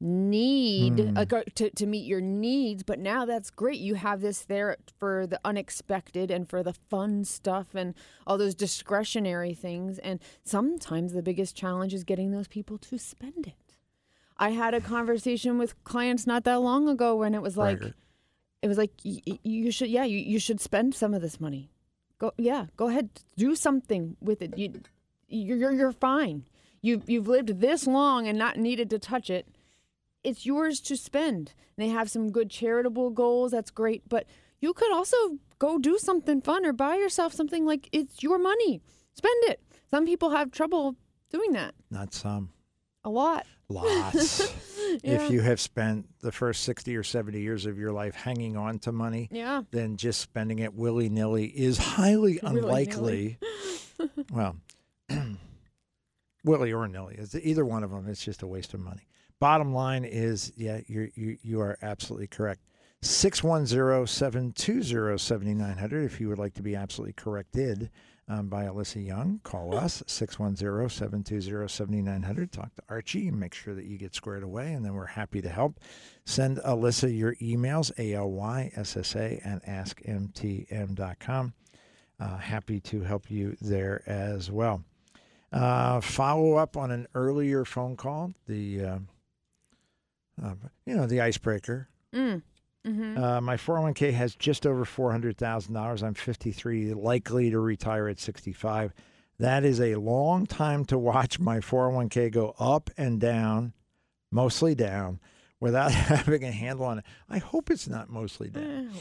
need Mm. uh, to, to meet your needs. But now that's great. You have this there for the unexpected and for the fun stuff and all those discretionary things. And sometimes the biggest challenge is getting those people to spend it. I had a conversation with clients not that long ago when it was like it was like y- y- you should yeah you, you should spend some of this money go yeah go ahead do something with it you you're you're, you're fine you you've lived this long and not needed to touch it it's yours to spend. They have some good charitable goals. That's great. But you could also go do something fun or buy yourself something like it's your money. Spend it. Some people have trouble doing that. Not some. A lot. Lots. Yeah. If you have spent the first 60 or 70 years of your life hanging on to money, Yeah. then just spending it willy nilly is highly unlikely. well, willy or nilly, is either one of them. It's just a waste of money. Bottom line is, yeah, you're, you you are absolutely correct. 610-720-7900 if you would like to be absolutely corrected um, by Alyssa Young. Call us, 610-720-7900. Talk to Archie and make sure that you get squared away, and then we're happy to help. Send Alyssa your emails, A-L-Y-S-S-A at askmtm.com. Uh, happy to help you there as well. Uh, follow up on an earlier phone call, the, uh, uh, you know, the icebreaker. Mm. Mm-hmm. Uh, my 401k has just over $400,000. I'm 53, likely to retire at 65. That is a long time to watch my 401k go up and down, mostly down, without having a handle on it. I hope it's not mostly down.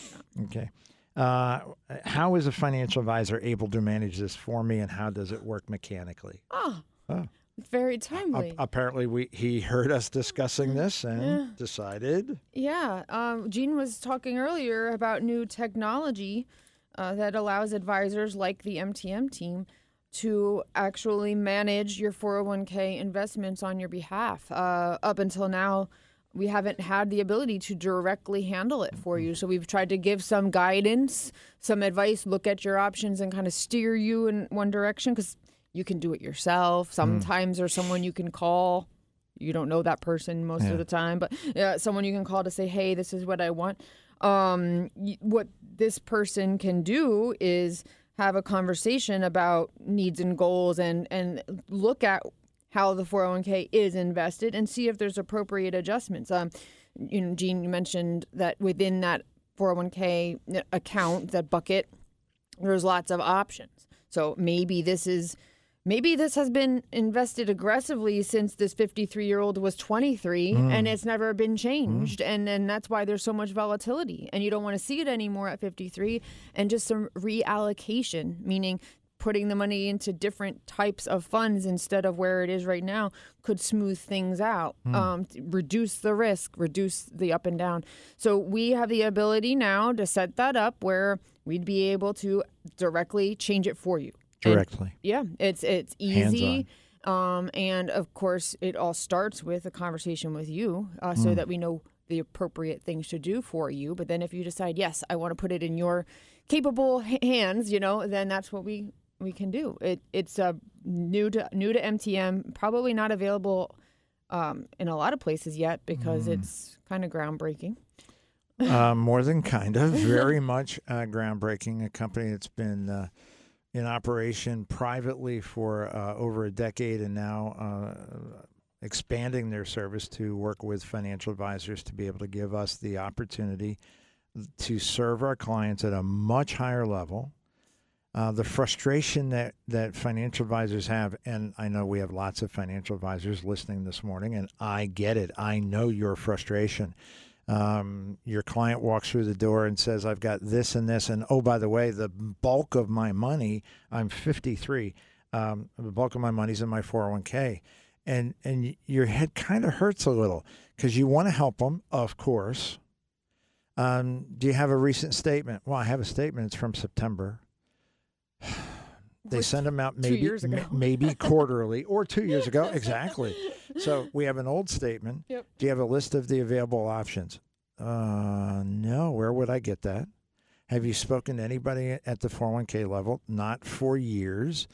Okay. Uh, how is a financial advisor able to manage this for me, and how does it work mechanically? Oh, Oh. Very A- timely. apparently, we he heard us discussing this and Yeah. decided. Yeah, um, Gene was talking earlier about new technology uh, that allows advisors like the MTM team to actually manage your 401k investments on your behalf. Uh, up until now, we haven't had the ability to directly handle it for you. So we've tried to give some guidance, some advice, look at your options, and kind of steer you in one direction because you can do it yourself. Sometimes there's someone you can call you don't know that person most Yeah. of the time, but yeah, someone you can call to say, "Hey, this is what I want." Um, what this person can do is have a conversation about needs and goals, and and look at how the 401k is invested and see if there's appropriate adjustments. Um, you know, Gene, you mentioned that within that 401k account, that bucket, there's lots of options. So maybe this is maybe this has been invested aggressively since this 53 year old was 23 Mm. and it's never been changed and and that's why there's so much volatility and you don't want to see it anymore at 53 and just some reallocation meaning putting the money into different types of funds instead of where it is right now could smooth things out Hmm. um, reduce the risk reduce the up and down so we have the ability now to set that up where we'd be able to directly change it for you And- Directly. yeah, it's it's easy. Um, and of course, it all starts with a conversation with you uh, so Mm. that we know the appropriate things to do for you. But then if you decide, yes, I want to put it in your capable hands, you know, then that's what we we can do. It it's uh, new to new to MTM, probably not available um, in a lot of places yet because Mm. it's kind of groundbreaking. uh, more than kind of, very much uh, groundbreaking. A company that's been uh, in operation privately for uh, over a decade and now uh, expanding their service to work with financial advisors to be able to give us the opportunity to serve our clients at a much higher level. Uh, the frustration that, that financial advisors have, and I know we have lots of financial advisors listening this morning, and I get it. I know your frustration. Um, your client walks through the door and says, I've got this and this. And oh, by the way, the bulk of my money, I'm 53, um, the bulk of my money's in my 401k. And, and your head kind of hurts a little because you want to help them, of course. Um, do you have a recent statement? Well, I have a statement. It's from September. They send them out maybe maybe quarterly or two years ago exactly. So we have an old statement. Yep. Do you have a list of the available options? Uh, no. Where would I get that? Have you spoken to anybody at the 401k level? Not for years.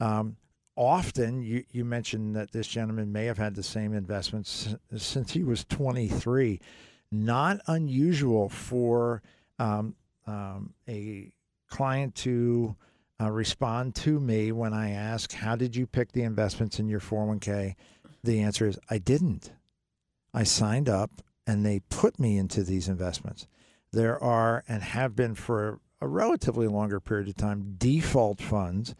Um, often, you, you mentioned that this gentleman may have had the same investments since he was 23. Not unusual for um, um, a client to uh, respond to me when I ask, How did you pick the investments in your 401k? The answer is, I didn't. I signed up and they put me into these investments. There are and have been for a relatively longer period of time default funds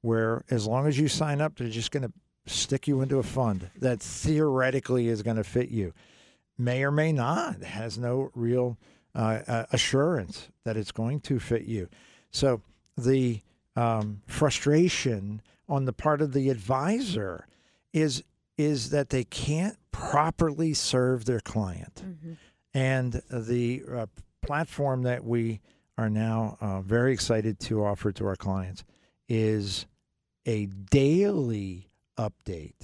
where, as long as you sign up, they're just going to stick you into a fund that theoretically is going to fit you. May or may not, has no real uh, assurance that it's going to fit you. So the um, frustration on the part of the advisor is is that they can't properly serve their client, and the uh, platform that we are now uh, very excited to offer to our clients is a daily update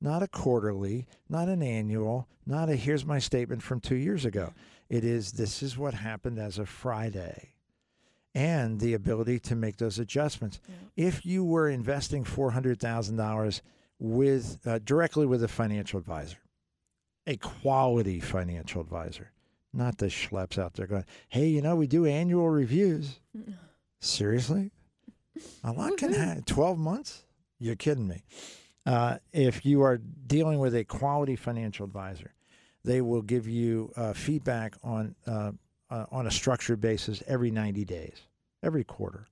not a quarterly, not an annual, not a here's my statement from two years ago. It is this is what happened as of Friday. And the ability to make those adjustments. If you were investing four hundred thousand dollars with uh, directly with a financial advisor, a quality financial advisor, not the schleps out there going, "Hey, you know we do annual reviews." Seriously, a lot can happen. Twelve months? You're kidding me. Uh, if you are dealing with a quality financial advisor, they will give you uh, feedback on uh, on a structured basis every 90 days, every quarter.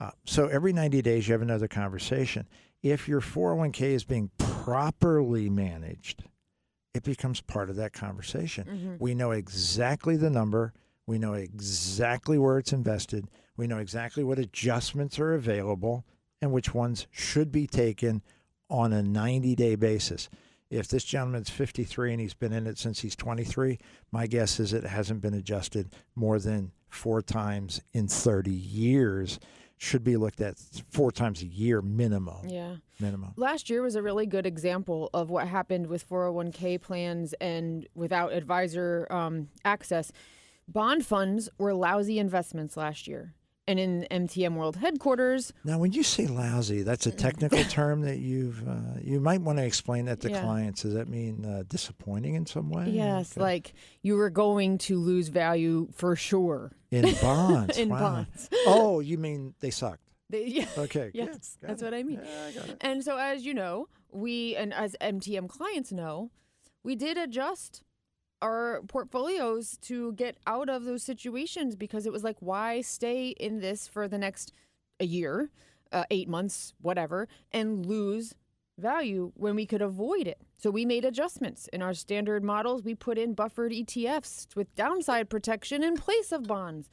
Uh, so every 90 days, you have another conversation. If your 401k is being properly managed, it becomes part of that conversation. Mhm. We know exactly the number. We know exactly where it's invested. We know exactly what adjustments are available and which ones should be taken on a 90 day basis. If this gentleman's 53 and he's been in it since he's 23, my guess is it hasn't been adjusted more than four times in 30 years. Should be looked at four times a year minimum. Yeah. Minimum. Last year was a really good example of what happened with 401k plans and without advisor um, access. Bond funds were lousy investments last year. And in MTM World headquarters, Now, when you say lousy, that's a technical term that you've uh, you might want to explain that to Yeah. clients. Does that mean uh, disappointing in some way? yes, Okay. like you were going to lose value for sure. in bonds. in wow. bonds. Oh, you mean they sucked? They, yeah. Okay. Yes, that's what I mean. Yeah, I And so, as you know, we and as MTM clients know, we did adjust our portfolios to get out of those situations because it was like, why stay in this for the next a year, uh, eight months, whatever, and lose value when we could avoid it. So we made adjustments in our standard models. We put in buffered ETFs with downside protection in place of bonds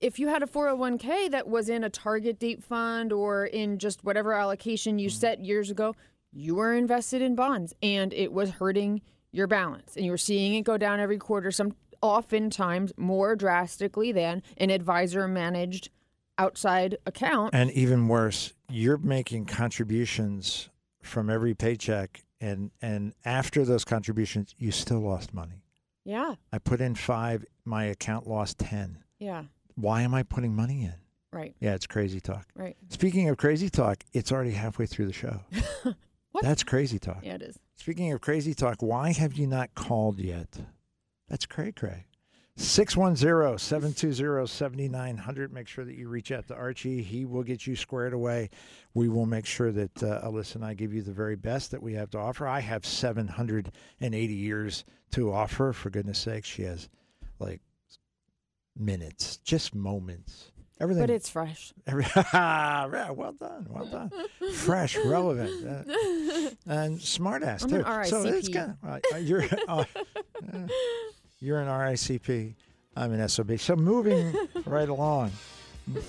if you had a 401k that was in a target date fund or in just whatever allocation you set years ago, you were invested in bonds and it was hurting your balance and you're seeing it go down every quarter, some oftentimes more drastically than an advisor managed outside account. And even worse, you're making contributions from every paycheck, and and after those contributions, you still lost money. Yeah. I put in five, my account lost ten. Yeah. Why am I putting money in? Right. Yeah, it's crazy talk. Right. Speaking of crazy talk, it's already halfway through the show. what? That's crazy talk. Yeah, it is. Speaking of crazy talk, why have you not called yet? That's cray cray. 610 720 7900. Make sure that you reach out to Archie. He will get you squared away. We will make sure that uh, Alyssa and I give you the very best that we have to offer. I have 780 years to offer. For goodness sakes, she has like minutes, just moments. Everything. But it's fresh. Every, well done, well done. Fresh, relevant, uh, and smartass I'm too. So it's kind of, uh, you're uh, uh, you're an RICP. I'm an SOB. So moving right along.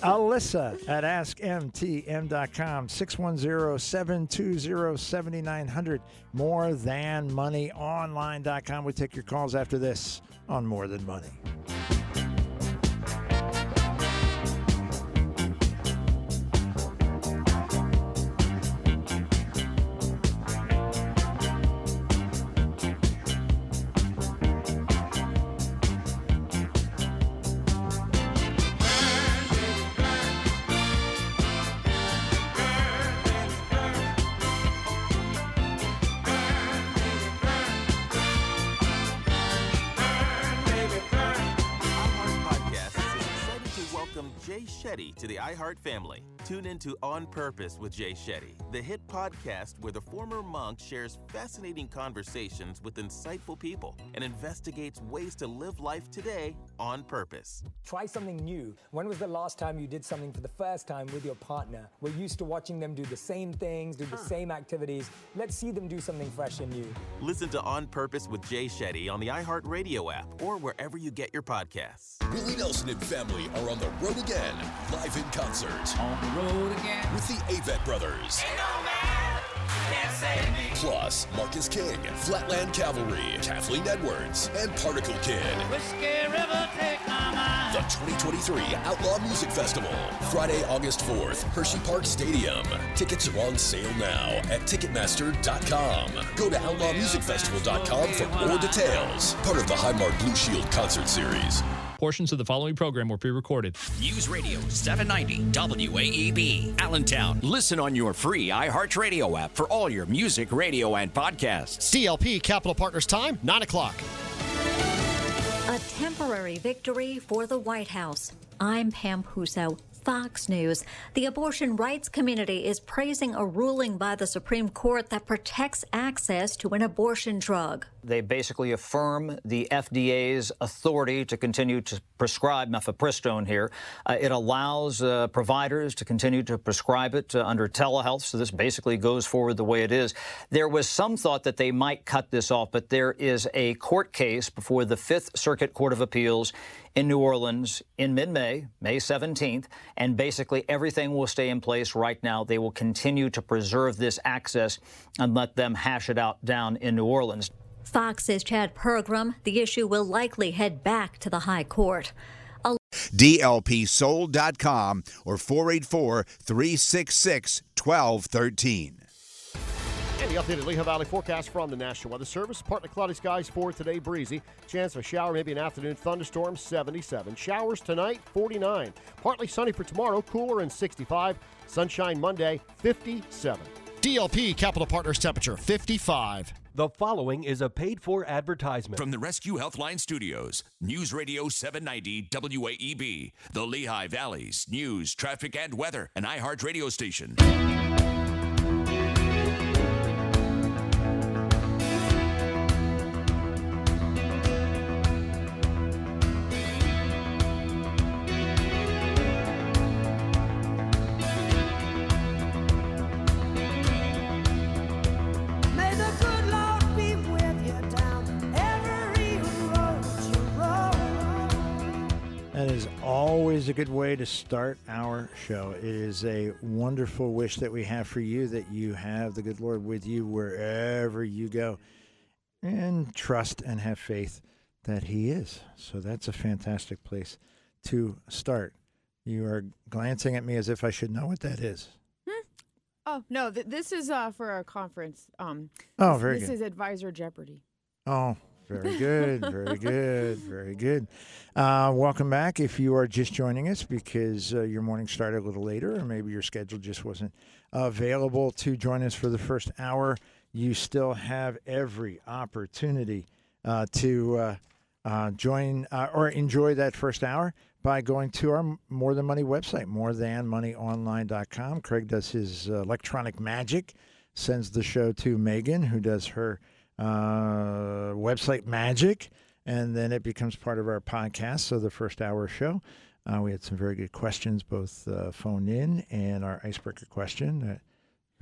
Alyssa at askmtm.com, 610-720-7900, more than money online.com. We take your calls after this on More Than Money. Family. Tune in to On Purpose with Jay Shetty, the hit podcast where the former monk shares fascinating conversations with insightful people and investigates ways to live life today on purpose. Try something new. When was the last time you did something for the first time with your partner? We're used to watching them do the same things, do the same activities. Let's see them do something fresh and new. Listen to On Purpose with Jay Shetty on the iHeart Radio app or wherever you get your podcasts. Willie Nelson and family are on the road again, live in concert. On the road again. With the Avett Brothers. Plus, Marcus King, Flatland Cavalry, Kathleen Edwards, and Particle Kid. The 2023 Outlaw Music Festival, Friday, August 4th, Hersheypark Stadium. Tickets are on sale now at Ticketmaster.com. Go to OutlawMusicFestival.com for more details. Part of the Highmark Blue Shield concert series. Portions of the following program were pre-recorded. News Radio 790 WAEB, Allentown. Listen on your free iHeartRadio app for all your music, radio, and podcasts. DLP Capital Partners time, 9 o'clock. A temporary victory for the White House. I'm Pam Huso. Fox News. The abortion rights community is praising a ruling by the Supreme Court that protects access to an abortion drug. They basically affirm the FDA's authority to continue to prescribe mifepristone here. Uh, it allows uh, providers to continue to prescribe it uh, under telehealth, so this basically goes forward the way it is. There was some thought that they might cut this off, but there is a court case before the Fifth Circuit Court of Appeals in New Orleans in mid May, May 17th, and basically everything will stay in place right now. They will continue to preserve this access and let them hash it out down in New Orleans. Fox's Chad Pergram. The issue will likely head back to the High Court. A DLPsold.com or 484 366 1213. And the updated Lehigh Valley forecast from the National Weather Service. Partly cloudy skies for today, breezy. Chance of a shower, maybe an afternoon thunderstorm, 77. Showers tonight, 49. Partly sunny for tomorrow, cooler and 65. Sunshine Monday, 57. DLP Capital Partners temperature, 55. The following is a paid for advertisement. From the Rescue Healthline Studios, News Radio 790 WAEB, the Lehigh Valley's news, traffic, and weather, an iHeart radio station. Always a good way to start our show. It is a wonderful wish that we have for you that you have the good Lord with you wherever you go. And trust and have faith that He is. So that's a fantastic place to start. You are glancing at me as if I should know what that is. Oh no, th- this is uh, for a conference. Um, Oh, this- very This good. is Advisor Jeopardy. Oh, very good, very good, very good. Uh, welcome back. If you are just joining us because uh, your morning started a little later, or maybe your schedule just wasn't available to join us for the first hour, you still have every opportunity uh, to uh, uh, join uh, or enjoy that first hour by going to our More Than Money website, morethanmoneyonline.com. Craig does his electronic magic, sends the show to Megan, who does her uh, website magic, and then it becomes part of our podcast. So the first hour show, uh, we had some very good questions, both uh, phoned in and our icebreaker question.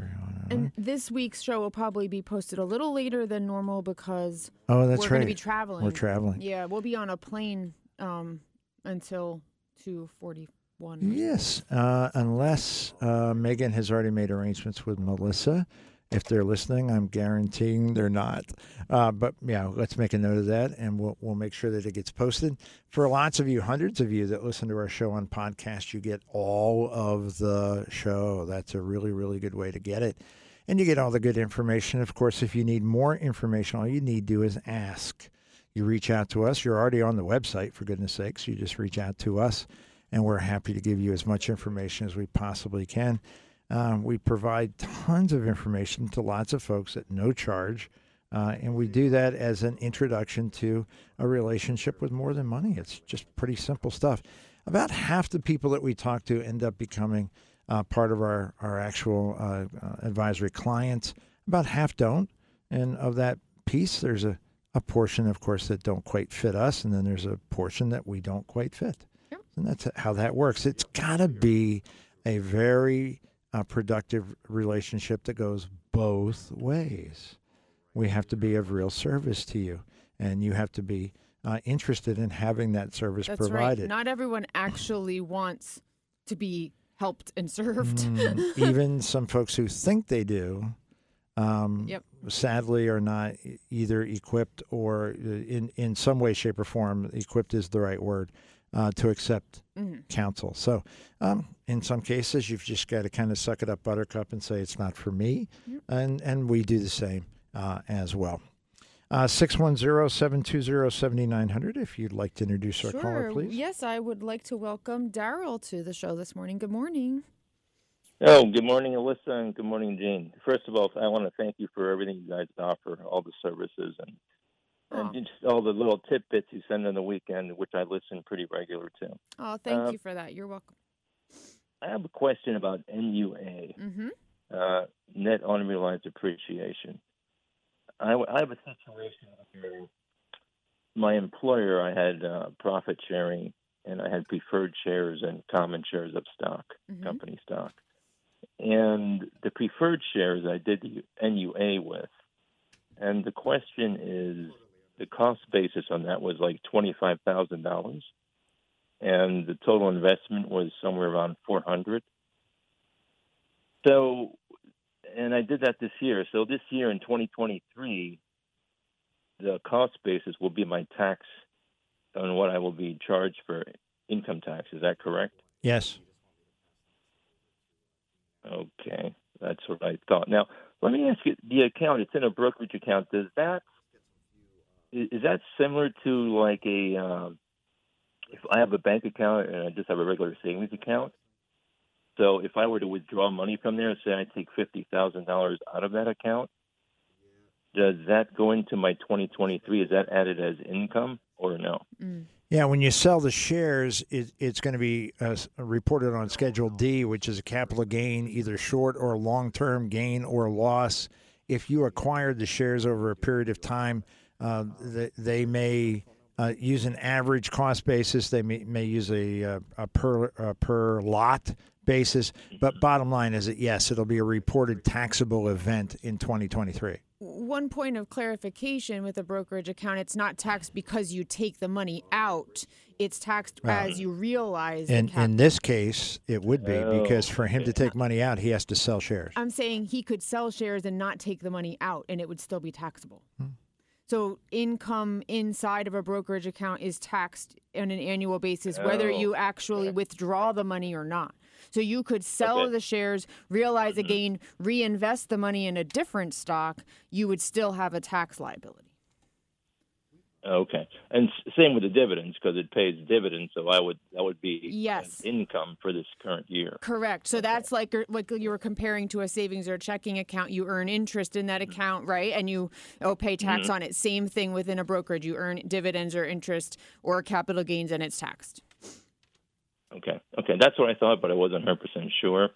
Uh, And this week's show will probably be posted a little later than normal because Oh, that's we're going to be traveling. We're traveling. Yeah, we'll be on a plane um, until two forty one. Yes, uh, unless uh, Megan has already made arrangements with Melissa. If they're listening, I'm guaranteeing they're not. Uh, but yeah, let's make a note of that, and we'll we'll make sure that it gets posted. For lots of you, hundreds of you that listen to our show on podcast, you get all of the show. That's a really really good way to get it, and you get all the good information. Of course, if you need more information, all you need to do is ask. You reach out to us. You're already on the website, for goodness sakes. You just reach out to us and we're happy to give you as much information as we possibly can. Um, we provide tons of information to lots of folks at no charge, uh, and we do that as an introduction to a relationship with more than money. It's just pretty simple stuff. About half the people that we talk to end up becoming uh, part of our, our actual uh, uh, advisory clients. About half don't. And of that piece, there's a, a portion, of course, that don't quite fit us, and then there's a portion that we don't quite fit. And that's how that works. It's got to be a very uh, productive relationship that goes both ways. We have to be of real service to you, and you have to be uh, interested in having that service That's provided. right. Not everyone actually wants to be helped and served. Mm, even some folks who think they do, um, Yep. sadly, are not either equipped or uh, in in some way, shape, or form. Equipped is the right word uh, to accept Mhm. counsel. So, um, in some cases, you've just got to kind of suck it up, Buttercup, and say it's not for me. And and we do the same uh, as well. Uh, 610-720-7900 if you'd like to introduce our caller, please. Yes, I would like to welcome Daryl to the show this morning. Good morning. Oh, good morning, Alyssa, and good morning, Jane. First of all, I want to thank you for everything you guys offer, all the services and and just all the little tidbits you send on the weekend, which I listen pretty regular to. Oh, thank Uh, you for that. You're welcome. I have a question about NUA, Mm-hmm. uh, net unrealized appreciation. I, I have a situation where my employer, I had uh, profit sharing, and I had preferred shares and common shares of stock, company stock. And the preferred shares I did the NUA with. And the question is the cost basis on that was like $25,000 and the total investment was somewhere around 400. So and I did that this year. So this year in 2023 the cost basis will be my tax on what I will be charged for income tax. Is that correct? Yes. Okay, that's what I thought. Now, let me ask you: the account it's in a brokerage account. Does that is is that similar to like a um, if I have a bank account and I just have a regular savings account? So if I were to withdraw money from there, say I take fifty thousand dollars out of that account, does that go into my 2023? Is that added as income or no? Yeah, when you sell the shares, it, it's going to be uh, reported on Schedule D, which is a capital gain, either short or long term gain or loss. If you acquired the shares over a period of time, uh, th- they may uh, use an average cost basis. They may, may use a, uh, a per a per lot basis. But bottom line is that yes, it'll be a reported taxable event in 2023. One point of clarification with a brokerage account, it's not taxed because you take the money out. It's taxed Right. as you realize the In in this case, it would be Oh, because for him to take money out, he has to sell shares. I'm saying he could sell shares and not take the money out, and it would still be taxable. Hmm. So income inside of a brokerage account is taxed on an annual basis, whether Oh, you actually withdraw the money or not. So you could sell Okay. the shares, realize mm-hmm. a gain, reinvest the money in a different stock. You would still have a tax liability. Okay, and same with the dividends because it pays dividends, so I would that would be Yes. income for this current year. Correct. So that's like like you were comparing to a savings or a checking account. You earn interest in that account, right? And you oh pay tax Mhm. on it. Same thing within a brokerage. You earn dividends or interest or capital gains, and it's taxed. Okay, okay, that's what I thought, but I wasn't 100 percent sure.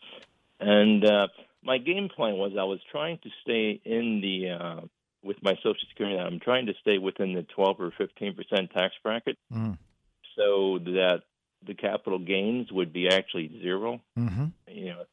And uh, my game plan was I was trying to stay in the uh, with my Social Security. I'm trying to stay within the 12 or 15 percent tax bracket, Mm. so that the capital gains would be actually 0 Mm-hmm. You know,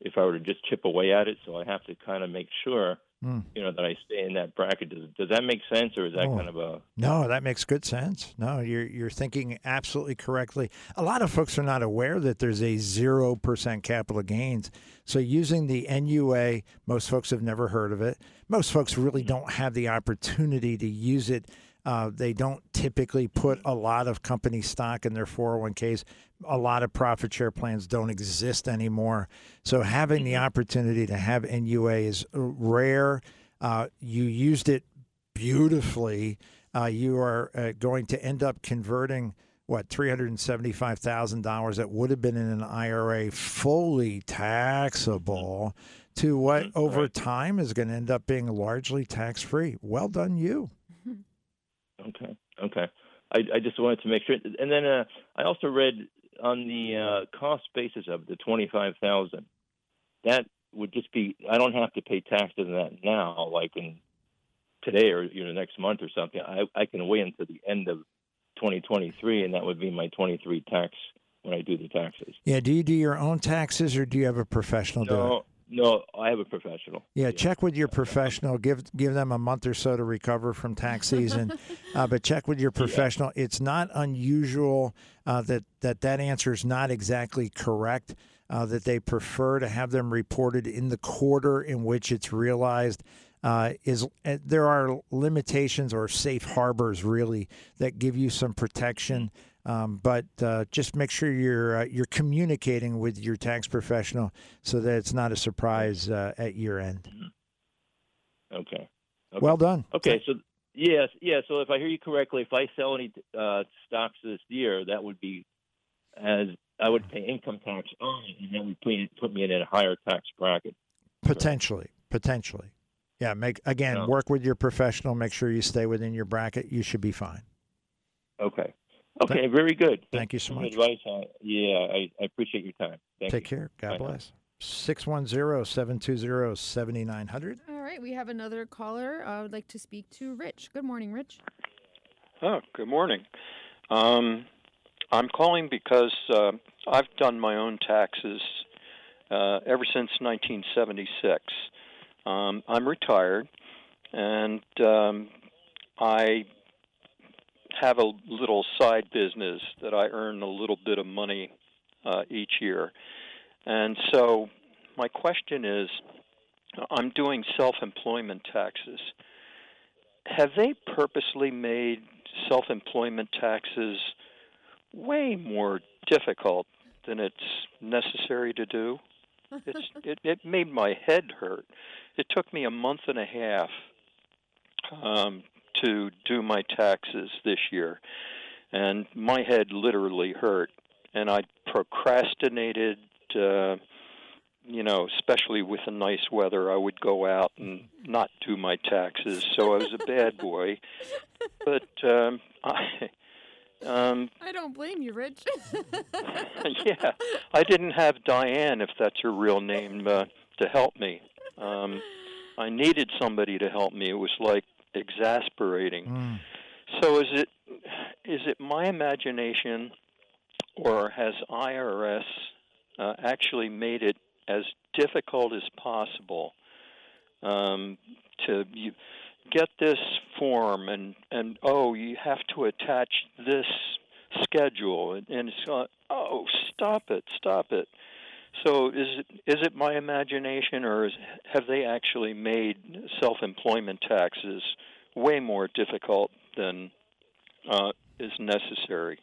if I were to just chip away at it, so I have to kind of make sure, Mm. you know, that I stay in that bracket. Does does that make sense, or is that Oh. kind of a No, that makes good sense. No, you're you're thinking absolutely correctly. A lot of folks are not aware that there's a zero percent capital gains. So using the NUA, most folks have never heard of it. Most folks really don't have the opportunity to use it. Uh, they don't typically put a lot of company stock in their 401ks. A lot of profit share plans don't exist anymore. So having the opportunity to have NUA is rare. Uh, you used it beautifully. Uh, you are uh, going to end up converting what three hundred and seventy-five thousand dollars that would have been in an IRA fully taxable to what over time is going to end up being largely tax-free. Well done, you. Okay. Okay. I, I just wanted to make sure. And then uh, I also read on the uh, cost basis of the twenty five thousand. That would just be. I don't have to pay taxes on that now, like in today or you know next month or something. I I can wait until the end of twenty twenty three, and that would be my twenty three tax when I do the taxes. Yeah. Do you do your own taxes or do you have a professional do it? No, I have a professional. Yeah, check with your professional. Give give them a month or so to recover from tax season, uh, but check with your professional. It's not unusual uh, that that that answer is not exactly correct. Uh, that they prefer to have them reported in the quarter in which it's realized. Uh, is uh, there are limitations or safe harbors really that give you some protection, um, but uh, just make sure you're uh, you're communicating with your tax professional so that it's not a surprise uh, at year end. Okay. okay. Well done. Okay, so yes, yeah. So if I hear you correctly, if I sell any uh, stocks this year, that would be as I would pay income tax on it, and that would put, put me in a higher tax bracket. Potentially, potentially. Yeah, make again, No. work with your professional, make sure you stay within your bracket. You should be fine. Okay. Okay, very good. Thank you so much. Advice. Uh, yeah, I, I appreciate your time. Thank Take you. care. God Bye now. bless. 610-720-7900. All right, we have another caller. I would like to speak to Rich. Good morning, Rich. Oh, good morning. Um, I'm calling because uh, I've done my own taxes uh, ever since 1976. Um, I'm retired, and um, I have a little side business that I earn a little bit of money uh, each year. And so, my question is I'm doing self employment taxes. Have they purposely made self employment taxes way more difficult than it's necessary to do? It's, it, it made my head hurt. It took me a month and a half um, to do my taxes this year, and my head literally hurt. And I procrastinated. Uh, you know, especially with the nice weather, I would go out and not do my taxes. So I was a bad boy. But um, I, um, I don't blame you, Rich. yeah, I didn't have Diane, if that's her real name, uh, to help me. Um, I needed somebody to help me. It was like exasperating. So is it is it my imagination, or has IRS uh, actually made it as difficult as possible um, to you get this form and and oh you have to attach this schedule and, and it's going oh stop it stop it so is it is it my imagination or is, have they actually made self-employment taxes way more difficult than uh, is necessary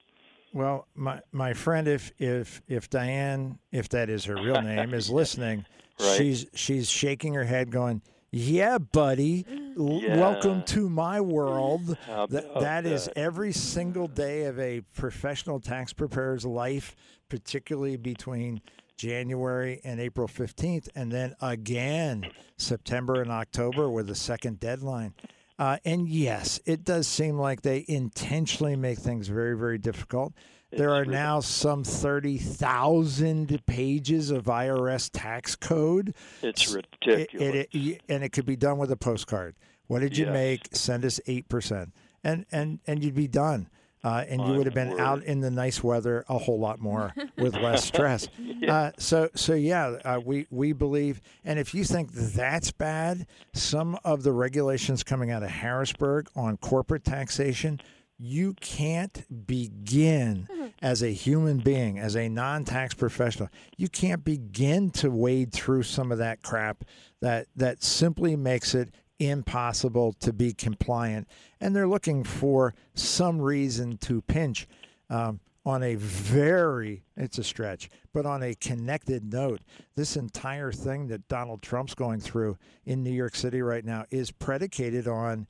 Well, my my friend, if if if Diane, if that is her real name, is listening, Right. she's she's shaking her head, going, "Yeah, buddy, l- Yeah. welcome to my world." How That that is that? every single day of a professional tax preparer's life, particularly between January and April fifteenth, and then again September and October with a second deadline. Uh, and yes, it does seem like they intentionally make things very, very difficult. There are now some 30,000 pages of IRS tax code. It's It- ridiculous. it- it- and it could be done with a postcard. What did you Yes. make? Send us 8%. And, and, and you'd be done. Uh, and you would have been out in the nice weather a whole lot more with less stress. uh, so, so yeah, uh, we we believe, and if you think that's bad, some of the regulations coming out of Harrisburg on corporate taxation, you can't begin as a human being, as a non-tax professional, you can't begin to wade through some of that crap that that simply makes it impossible to be compliant. And they're looking for some reason to pinch um, on a very, it's a stretch, but on a connected note. This entire thing that Donald Trump's going through in New York City right now is predicated on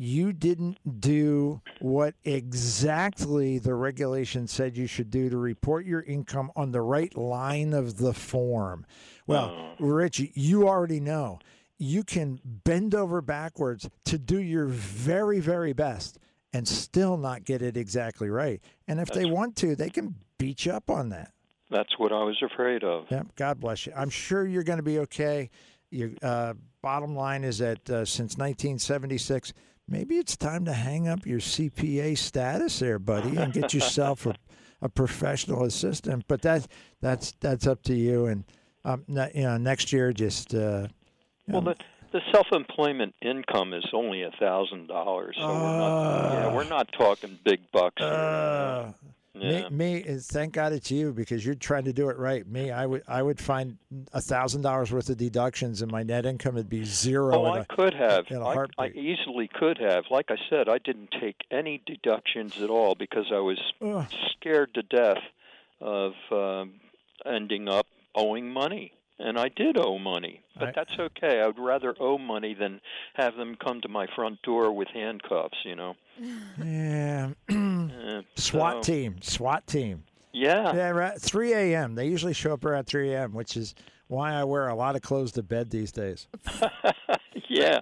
you didn't do what exactly the regulation said you should do to report your income on the right line of the form. Well, Rich, you already know you can bend over backwards to do your very, very best and still not get it exactly right. And if they want to, they can beat you up on that. That's what I was afraid of. Yep. God bless you. I'm sure you're going to be okay. Your uh, bottom line is that uh, since 1976, maybe it's time to hang up your CPA status there, buddy, and get yourself a, a professional assistant. But that that's that's up to you. And um, you know, next year, just uh, Well, the the self-employment income is only a thousand dollars, so we're not. Yeah, we're not talking big bucks. Uh, Yeah. Me, me is thank God it's you because you're trying to do it right. Me, I would I would find a thousand dollars worth of deductions and my net income would be zero. Oh, I a- could have. in a I, I easily could have. Like I said, I didn't take any deductions at all because I was Ugh. scared to death of um, ending up owing money. And I did owe money, but I- that's okay. I would rather owe money than have them come to my front door with handcuffs. You know. Yeah. Uh, SWAT so- team, SWAT team. Yeah. Yeah, right. 3 a.m. They usually show up around 3 a.m., which is why I wear a lot of clothes to bed these days. yeah.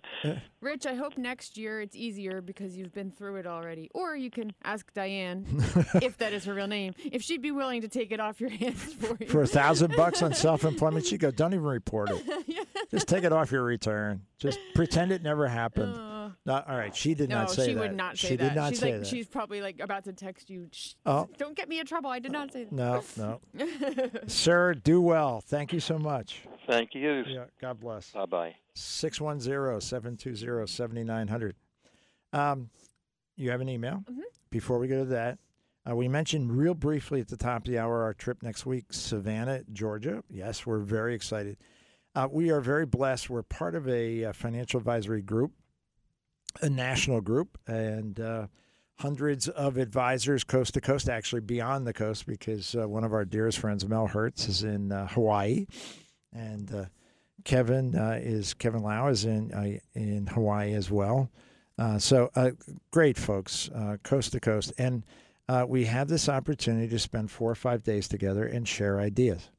Rich, I hope next year it's easier because you've been through it already. Or you can ask Diane, if that is her real name, if she'd be willing to take it off your hands for you. For a thousand bucks on self-employment, she go, don't even report it. Just take it off your return. Just pretend it never happened. Uh, No, all right, she did no, not say she that. would not say she that. did not she's say like, that. she's probably like about to text you. Oh. Don't get me in trouble. I did not say that. No, no. Sir, do well. Thank you so much. Thank you. Yeah, God bless. Bye bye. 610-720-7900. Um, you have an email? Mm-hmm. Before we go to that, uh, we mentioned real briefly at the top of the hour our trip next week, Savannah, Georgia. Yes, we're very excited. Uh, we are very blessed. We're part of a, uh financial advisory group, a national group, and uh, hundreds of advisors coast to coast, actually beyond the coast, because uh, one of our dearest friends, Mel Hertz, is in uh, Hawaii, and uh, Kevin is Kevin Lau is in in Hawaii as well. So great folks, coast to coast, and we have this opportunity to spend four or five days together and share ideas.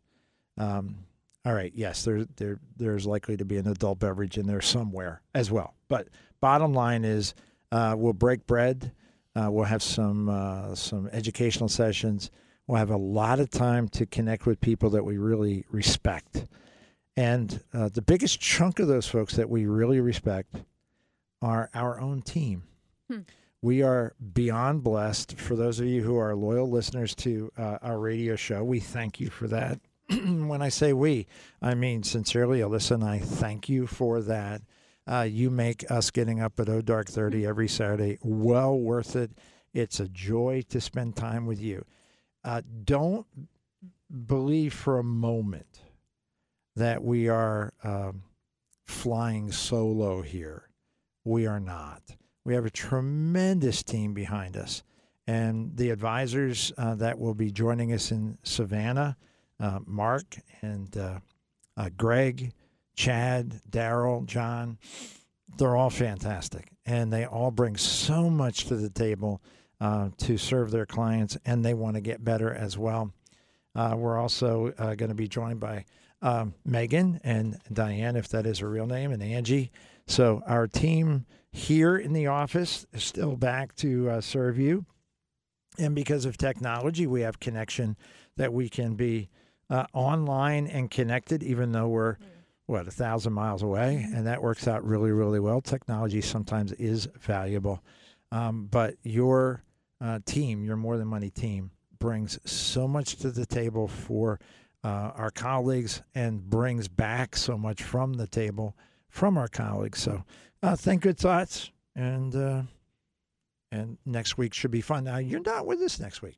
Um, all right, yes, there, there there's likely to be an adult beverage in there somewhere as well. But bottom line is, uh, we'll break bread. Uh, we'll have some uh, some educational sessions. We'll have a lot of time to connect with people that we really respect. And uh, the biggest chunk of those folks that we really respect are our own team. Hmm. We are beyond blessed. For those of you who are loyal listeners to uh, our radio show, we thank you for that. when I say we, I mean sincerely, Alyssa and I thank you for that. Uh, you make us getting up at O Dark 30 every Saturday well worth it. It's a joy to spend time with you. Uh, don't believe for a moment that we are um, flying solo here. We are not. We have a tremendous team behind us, And the advisors uh, that will be joining us in Savannah, uh, Mark and uh, uh, Greg, Chad, Daryl, John, they're all fantastic. And they all bring so much to the table uh, to serve their clients, and they want to get better as well. Uh, we're also uh, going to be joined by um, Megan and Diane, if that is her real name, and Angie. So our team here in the office is still back to serve you. And because of technology, we have connection that we can be uh, online and connected, even though we're, what, a thousand miles away. And that works out really, really well. Technology sometimes is valuable. Um, but your uh, team, your More Than Money team, brings so much to the table for uh, our colleagues and brings back so much from the table from our colleagues. So uh, think good thoughts, and uh, and next week should be fun. Now you're not with us next week.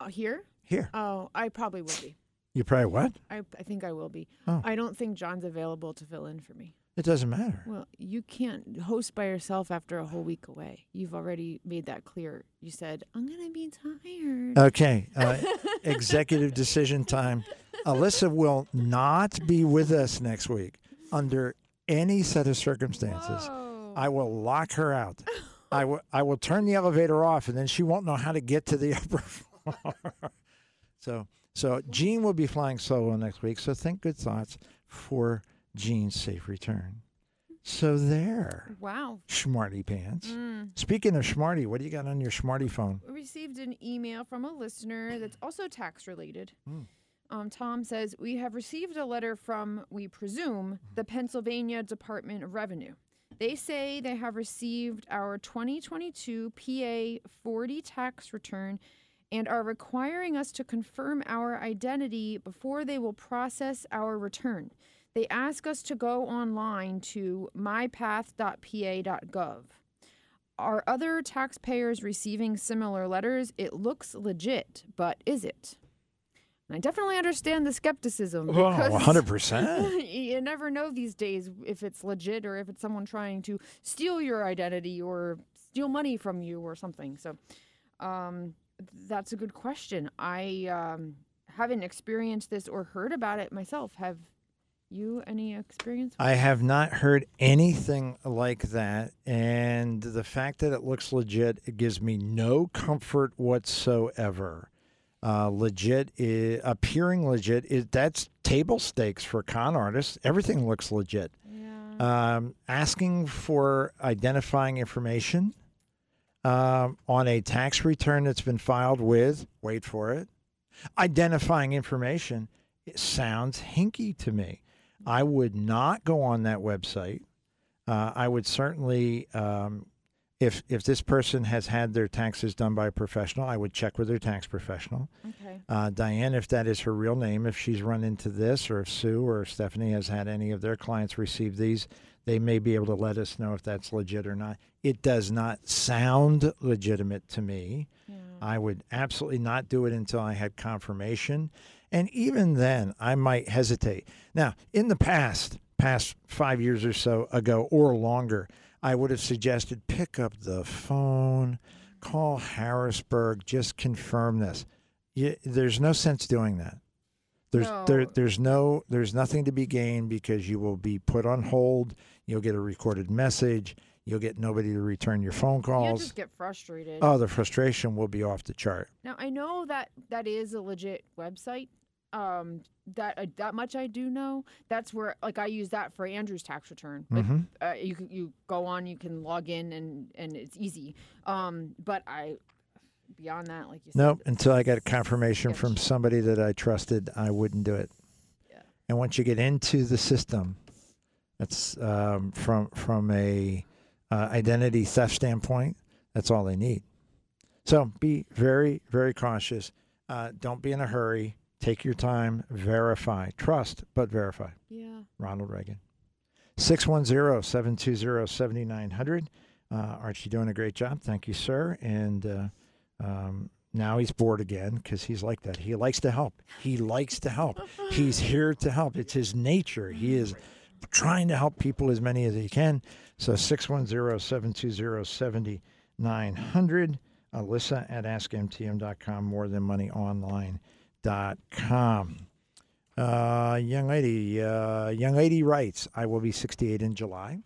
Uh, here? Here. Oh, I probably will be. You probably what? I, I think I will be. Oh. I don't think John's available to fill in for me. It doesn't matter. Well, you can't host by yourself after a whole week away. You've already made that clear. You said, I'm going to be tired. Okay. Uh, executive decision time. Alyssa will not be with us next week under any set of circumstances. I will lock her out. I will I will turn the elevator off and then she won't know how to get to the upper floor. So so Gene will be flying solo next week. So think good thoughts for Gene's safe return. So there. Wow. Smarty pants. Mm. Speaking of smarty, what do you got on your smarty phone? We received an email from a listener that's also tax related. Hmm. Um, Tom says, We have received a letter from, we presume, the Pennsylvania Department of Revenue. They say they have received our 2022 PA 40 tax return and are requiring us to confirm our identity before they will process our return. They ask us to go online to mypath.pa.gov. Are other taxpayers receiving similar letters? It looks legit, but is it? And I definitely understand the skepticism. Oh, 100%. you never know these days if it's legit or if it's someone trying to steal your identity or steal money from you or something. So um, that's a good question. I um, haven't experienced this or heard about it myself. Have you any experience? I have not heard anything like that. And the fact that it looks legit, it gives me no comfort whatsoever. Uh, legit, i appearing legit, is that's table stakes for con artists. Everything looks legit. Um, asking for identifying information um, on a tax return that's been filed with, wait for it, identifying information, it sounds hinky to me. I would not go on that website. Uh, I would certainly, um, if if this person has had their taxes done by a professional, I would check with their tax professional. Okay. Uh, Diane, if that is her real name, if she's run into this, or if Sue or Stephanie has had any of their clients receive these, they may be able to let us know if that's legit or not. It does not sound legitimate to me. I would absolutely not do it until I had confirmation. And even then, I might hesitate. Now, in the past, past five years or so ago or longer, I would have suggested pick up the phone, call Harrisburg, just confirm this. You, there's no sense doing that. There's there, there's no there's nothing to be gained because you will be put on hold. You'll get a recorded message. You'll get nobody to return your phone You'll calls. just get frustrated. Oh, the frustration will be off the chart. Now I know that that is a legit website. Um, that uh, that much I do know. That's where like I use that for Andrew's tax return. Like, Mhm. uh, you you go on, you can log in, and and it's easy. Um, but I beyond that, like you said, Nope. Until I got a confirmation from somebody that I trusted, I wouldn't do it. Yeah. And once you get into the system, that's um, from from a uh, identity theft standpoint. That's all they need. So be very very cautious. Uh, don't be in a hurry. Take your time. Verify. Trust, but verify. Yeah. Ronald Reagan. 610-720-7900. Uh, Archie doing a great job. Thank you, sir. And uh, um, now he's bored again because he's like that. He likes to help. He likes to help. He's here to help. It's his nature. He is trying to help people as many as he can. So 610-720-70 900. Alyssa at askmtm.com, more than money online.com. Uh, young lady, uh, young lady writes, I will be 68 in July.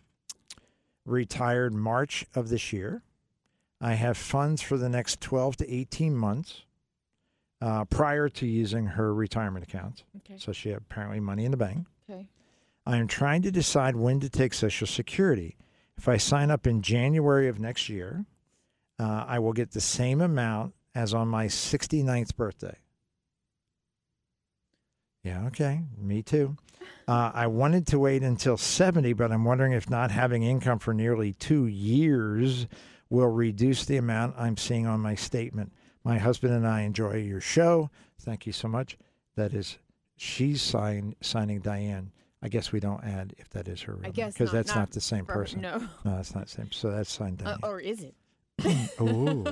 Retired March of this year. I have funds for the next 12 to 18 months uh, prior to using her retirement account. Okay. So she had apparently money in the bank. Okay. I am trying to decide when to take Social Security. If I sign up in January of next year, uh, I will get the same amount as on my 69th birthday. Yeah, okay. Me too. Uh, I wanted to wait until 70, but I'm wondering if not having income for nearly two years will reduce the amount I'm seeing on my statement. My husband and I enjoy your show. Thank you so much. That is, she's sign, signing Diane. I guess we don't add if that is her real I guess because that's not, the same for her, person. no. that's not the same. So that's signed Uh, or is it? Ooh.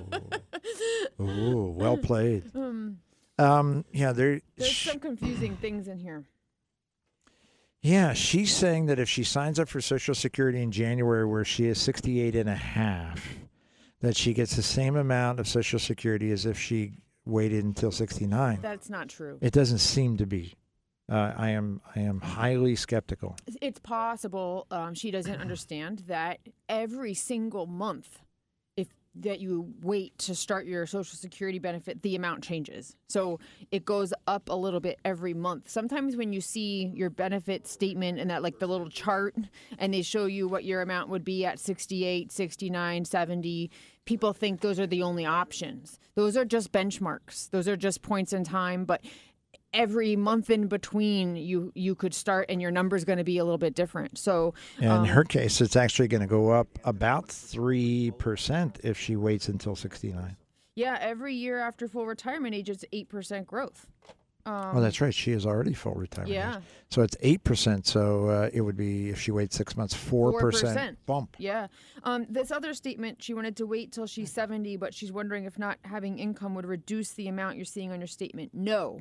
Ooh, well played. Um, Um, yeah, there. there's some confusing things in here. Yeah, she's saying that if she signs up for Social Security in January, where she is 68 and a half, that she gets the same amount of Social Security as if she waited until 69. That's not true. It doesn't seem to be. Uh, I am I am highly skeptical. It's possible um, she doesn't understand that every single month, if that you wait to start your Social Security benefit, the amount changes. So it goes up a little bit every month. Sometimes when you see your benefit statement and that like the little chart, and they show you what your amount would be at 68, 69, 70, people think those are the only options. Those are just benchmarks. Those are just points in time, but every month in between you you could start and your number is going to be a little bit different so In um, her case, it's actually going to go up about three percent if she waits until 69. yeah every year after full retirement age it's 8% growth um, oh, that's right. She is already full retirement. age. So it's eight percent. So uh, it would be if she waits six months, four percent bump. Yeah. Um, this other statement, she wanted to wait till she's 70, but she's wondering if not having income would reduce the amount you're seeing on your statement. No.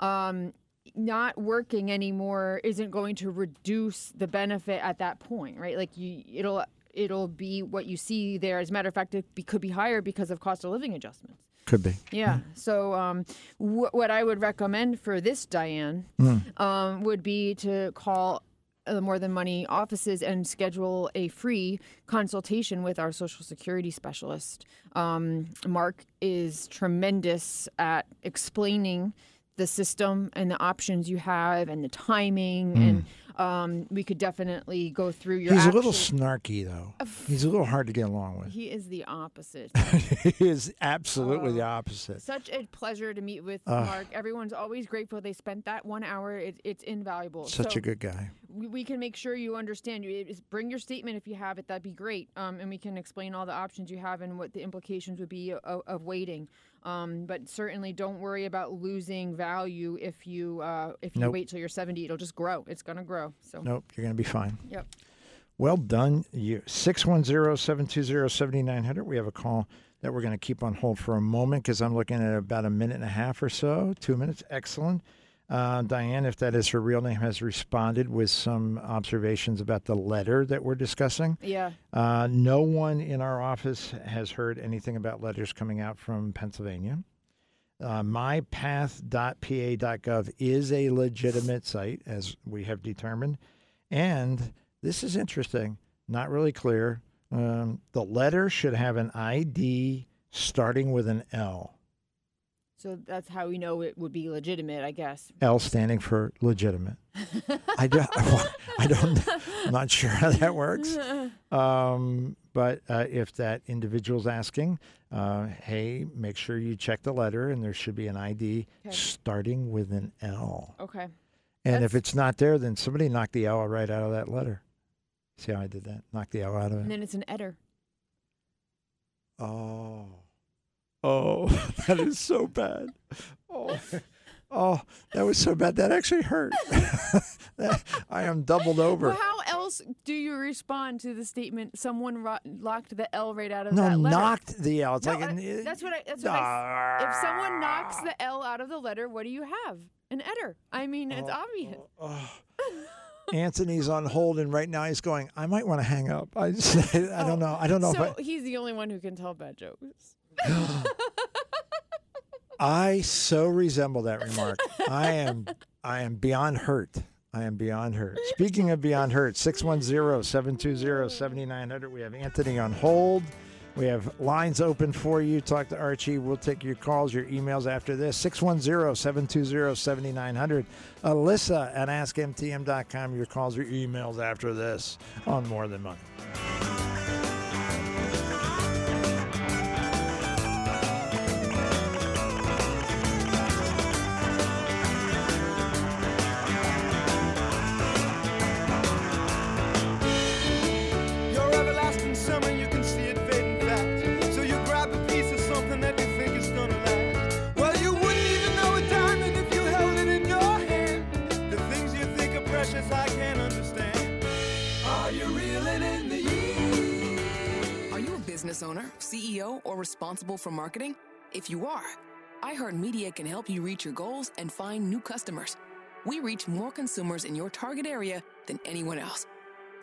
Um, not working anymore isn't going to reduce the benefit at that point, right? Like you, it'll it'll be what you see there. As a matter of fact, it be, could be higher because of cost of living adjustments. Could be. Yeah. So, um, wh- what I would recommend for this Diane Mm. um, would be to call the More Than Money offices and schedule a free consultation with our Social Security specialist. Um, Mark is tremendous at explaining the system and the options you have and the timing Mm. and um, we could definitely go through your He's a little snarky though. He's a little hard to get along with. he is the opposite he is absolutely the Oh. opposite. Such a pleasure to meet with Ugh. Mark. Everyone's always grateful they spent that one hour. It, it's invaluable. Such So a good guy. We, we can make sure you understand. You bring your statement if you have it. That'd be great. Um, and we can explain all the options you have and what the implications would be of, of waiting. Um, but certainly don't worry about losing value if you uh, if you Nope. wait till you're 70. It'll just grow. It's gonna grow. So Nope, you're going to be fine. Yep. Well done. You 610-720-7900. We have a call that we're going to keep on hold for a moment because I'm looking at about a minute and a half or so. Two minutes. Excellent. Uh, Diane, if that is her real name, has responded with some observations about the letter that we're discussing. Yeah. Uh, no one in our office has heard anything about letters coming out from Pennsylvania. Uh, mypath.pa.gov is a legitimate site, as we have determined. And this is interesting, not really clear. Um, the letter should have an ID starting with an L. So that's how we know it would be legitimate, I guess. L standing for legitimate. I don't, I don't, I'm not sure how that works. Um, but uh, if that individual's asking, uh, hey, make sure you check the letter and there should be an ID Okay. starting with an L. Okay. And if it's not there, then somebody knocked the L right out of that letter. See how I did that? Knock the L out of it. And then it's an eder. Oh. Oh, that is so bad. Oh, oh, that was so bad. That actually hurt. That- I am doubled over. Well, how else do you respond to the statement someone ro- locked the L right out of no, that letter? No, knocked the L. It's No, like I- an, uh, that's what I. That's what I. If someone knocks the L out of the letter, what do you have? An eder. I mean, Oh, it's obvious. Oh, oh. Anthony's on hold, and right now he's going. I might want to hang up. I just, I don't oh, know. I don't know so if I. he's the only one who can tell bad jokes. I so resemble that remark. I am I am beyond hurt. I am beyond hurt. Speaking of beyond hurt, 610-720-7900. We have Anthony on hold. We have lines open for you. Talk to Archie. We'll take your calls, your emails after this. 610-720-7900. Alyssa at askmtm.com. Your calls, your emails after this on More Than Money. Business owner, CEO, or responsible for marketing? If you are, iHeartMedia can help you reach your goals and find new customers. We reach more consumers in your target area than anyone else.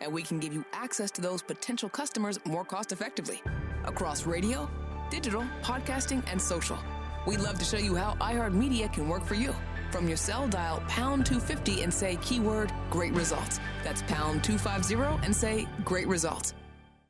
And we can give you access to those potential customers more cost effectively across radio, digital, podcasting, and social. We'd love to show you how iHeartMedia can work for you. From your cell, dial pound 250 and say keyword great results. That's pound 250 and say great results.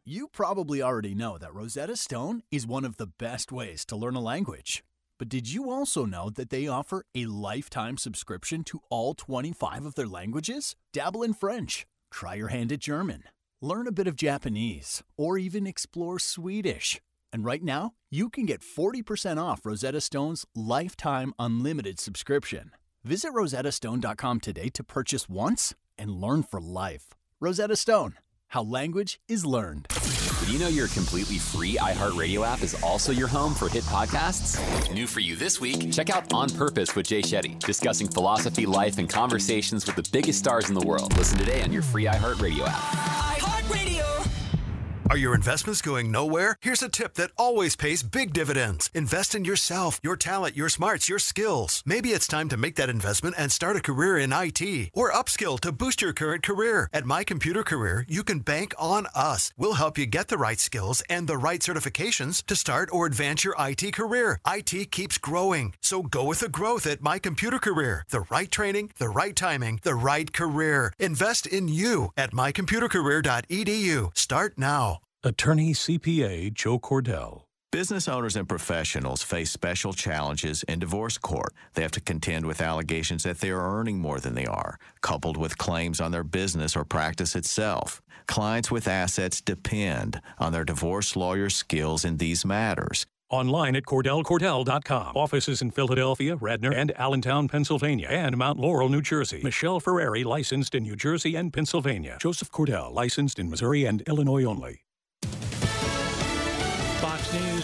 You probably already know that Rosetta Stone is one of the best ways to learn a language. But did you also know that they offer a lifetime subscription to all 25 of their languages? Dabble in French, try your hand at German, learn a bit of Japanese, or even explore Swedish. And right now, you can get 40% off Rosetta Stone's lifetime unlimited subscription. Visit rosettastone.com today to purchase once and learn for life. Rosetta Stone, how language is learned. Did you know your completely free iHeartRadio app is also your home for hit podcasts? New for you this week, check out On Purpose with Jay Shetty, discussing philosophy, life, and conversations with the biggest stars in the world. Listen today on your free iHeartRadio app. Are your investments going nowhere? Here's a tip that always pays big dividends. Invest in yourself, your talent, your smarts, your skills. Maybe it's time to make that investment and start a career in IT or upskill to boost your current career. At My Computer Career, you can bank on us. We'll help you get the right skills and the right certifications to start or advance your IT career. IT keeps growing, so go with the growth at My Computer Career. The right training, the right timing, the right career. Invest in you at mycomputercareer.edu. Start now. Attorney CPA Joe Cordell. Business owners and professionals face special challenges in divorce court. They have to contend with allegations that they are earning more than they are, coupled with claims on their business or practice itself. Clients with assets depend on their divorce lawyer's skills in these matters. Online at CordellCordell.com. Offices in Philadelphia, Radnor, and Allentown, Pennsylvania, and Mount Laurel, New Jersey. Michelle Ferrari, licensed in New Jersey and Pennsylvania. Joseph Cordell, licensed in Missouri and Illinois only.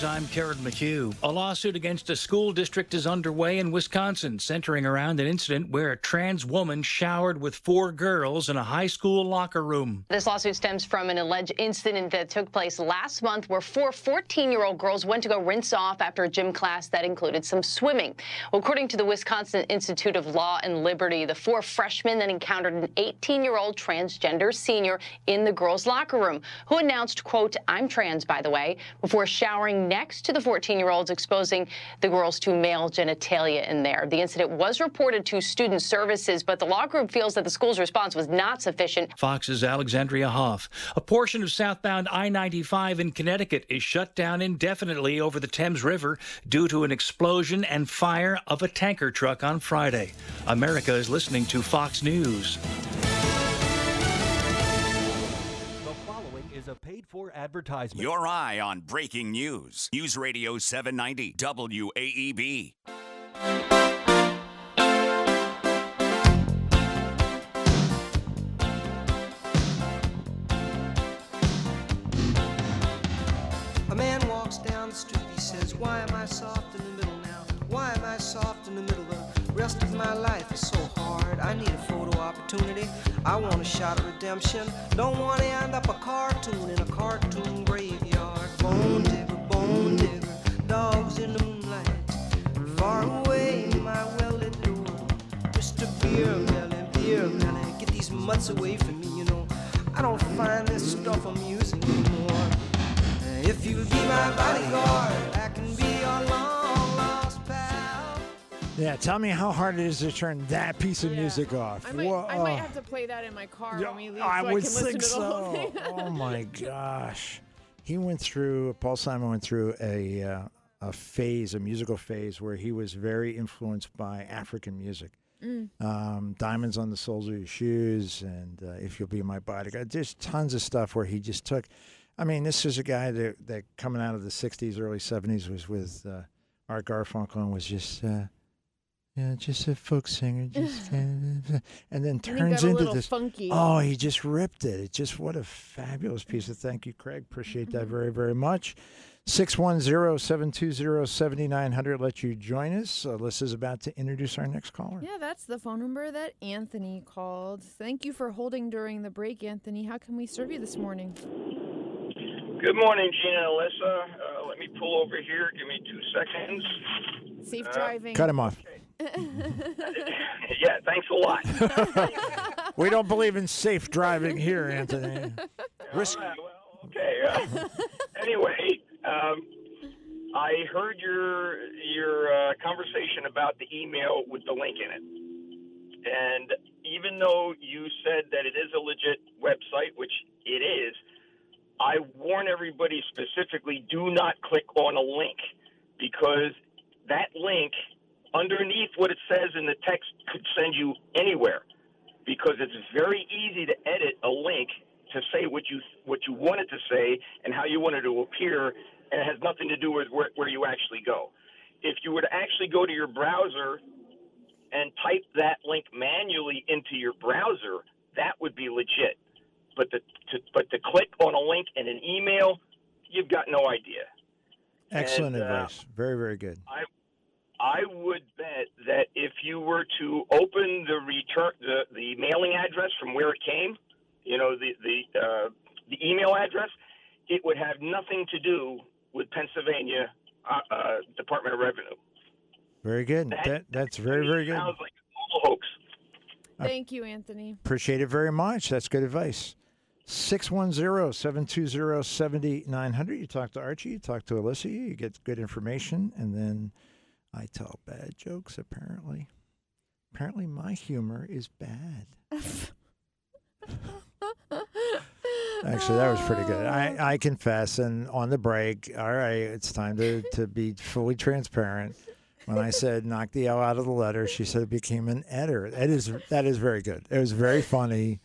News, I'm Karen McHugh. A lawsuit against a school district is underway in Wisconsin, centering around an incident where a trans woman showered with four girls in a high school locker room. This lawsuit stems from an alleged incident that took place last month where four 14 year old girls went to go rinse off after a gym class that included some swimming. According to the Wisconsin Institute of Law and Liberty, the four freshmen then encountered an 18 year old transgender senior in the girls' locker room who announced, quote, I'm trans, by the way, before showering next to the 14 year olds, exposing the girls to male genitalia in there. The incident was reported to student services, but the law group feels that the school's response was not sufficient. Fox's Alexandria Hoff. A portion of southbound I 95 in Connecticut is shut down indefinitely over the Thames River due to an explosion and fire of a tanker truck on Friday. America is listening to Fox News. For advertisement. Your eye on breaking news. News Radio 790 WAEB. A man walks down the street, he says, Why am I soft in the middle now? Why am I soft in the middle? The rest of my life is so hard. I need a photo opportunity. I want a shot of redemption. Don't want to end up a cartoon in a cartoon graveyard. Bone digger, bone digger, dogs in the moonlight. Far away, my well lit door. Mr. Beerbelly, Beer Melon, get these mutts away from me, you know. I don't find this stuff amusing anymore. If you'll be my bodyguard, I can be your pal. Yeah, tell me how hard it is to turn that piece of music off. I might, Whoa. I might have to play that in my car Yeah, when we leave I so would I can listen think to the whole so. oh my gosh, he went through. Paul Simon went through a uh, a phase, a musical phase, where he was very influenced by African music. Mm. Um, Diamonds on the soles of your shoes, and uh, if you'll be my bodyguard. There's tons of stuff where he just took. I mean, this is a guy that that coming out of the '60s, early '70s was with uh, Art Garfunkel and was just. Uh, yeah, just a folk singer, just and then he turns got into little this. funky. Oh, he just ripped it. It just what a fabulous piece of thank you, Craig. Appreciate that very, very much. 610-720-7900. Let you join us. Alyssa's about to introduce our next caller. Yeah, that's the phone number that Anthony called. Thank you for holding during the break, Anthony. How can we serve you this morning? Good morning, Gina and Alyssa. Uh, let me pull over here. Give me two seconds. Safe Uh, driving. Cut him off. yeah, thanks a lot. we don't believe in safe driving here, Anthony. Risk- right, well, okay. Uh, anyway, um, I heard your your uh, conversation about the email with the link in it, and even though you said that it is a legit website, which it is, I warn everybody specifically: do not click on a link because that link underneath what it says in the text could send you anywhere because it's very easy to edit a link to say what you what you want it to say and how you want it to appear and it has nothing to do with where, where you actually go if you were to actually go to your browser and type that link manually into your browser that would be legit but the to, but to click on a link in an email you've got no idea Excellent And, uh, advice. Very, very good. I I would bet that if you were to open the return the, the mailing address from where it came, you know the the uh, the email address, it would have nothing to do with Pennsylvania uh, uh, Department of Revenue. Very good. That, that's very, very good. Sounds like a hoax. Thank you, Anthony. Appreciate it very much. That's good advice. 610-720-7900. You talk to Archie, you talk to Alyssa, you get good information, and then I tell bad jokes, apparently. Apparently my humor is bad. Actually, that was pretty good. I, I confess, and on the break, all right, it's time to, to be fully transparent. When I said knock the L out of the letter, she said it became an edder. That is that is very good. It was very funny,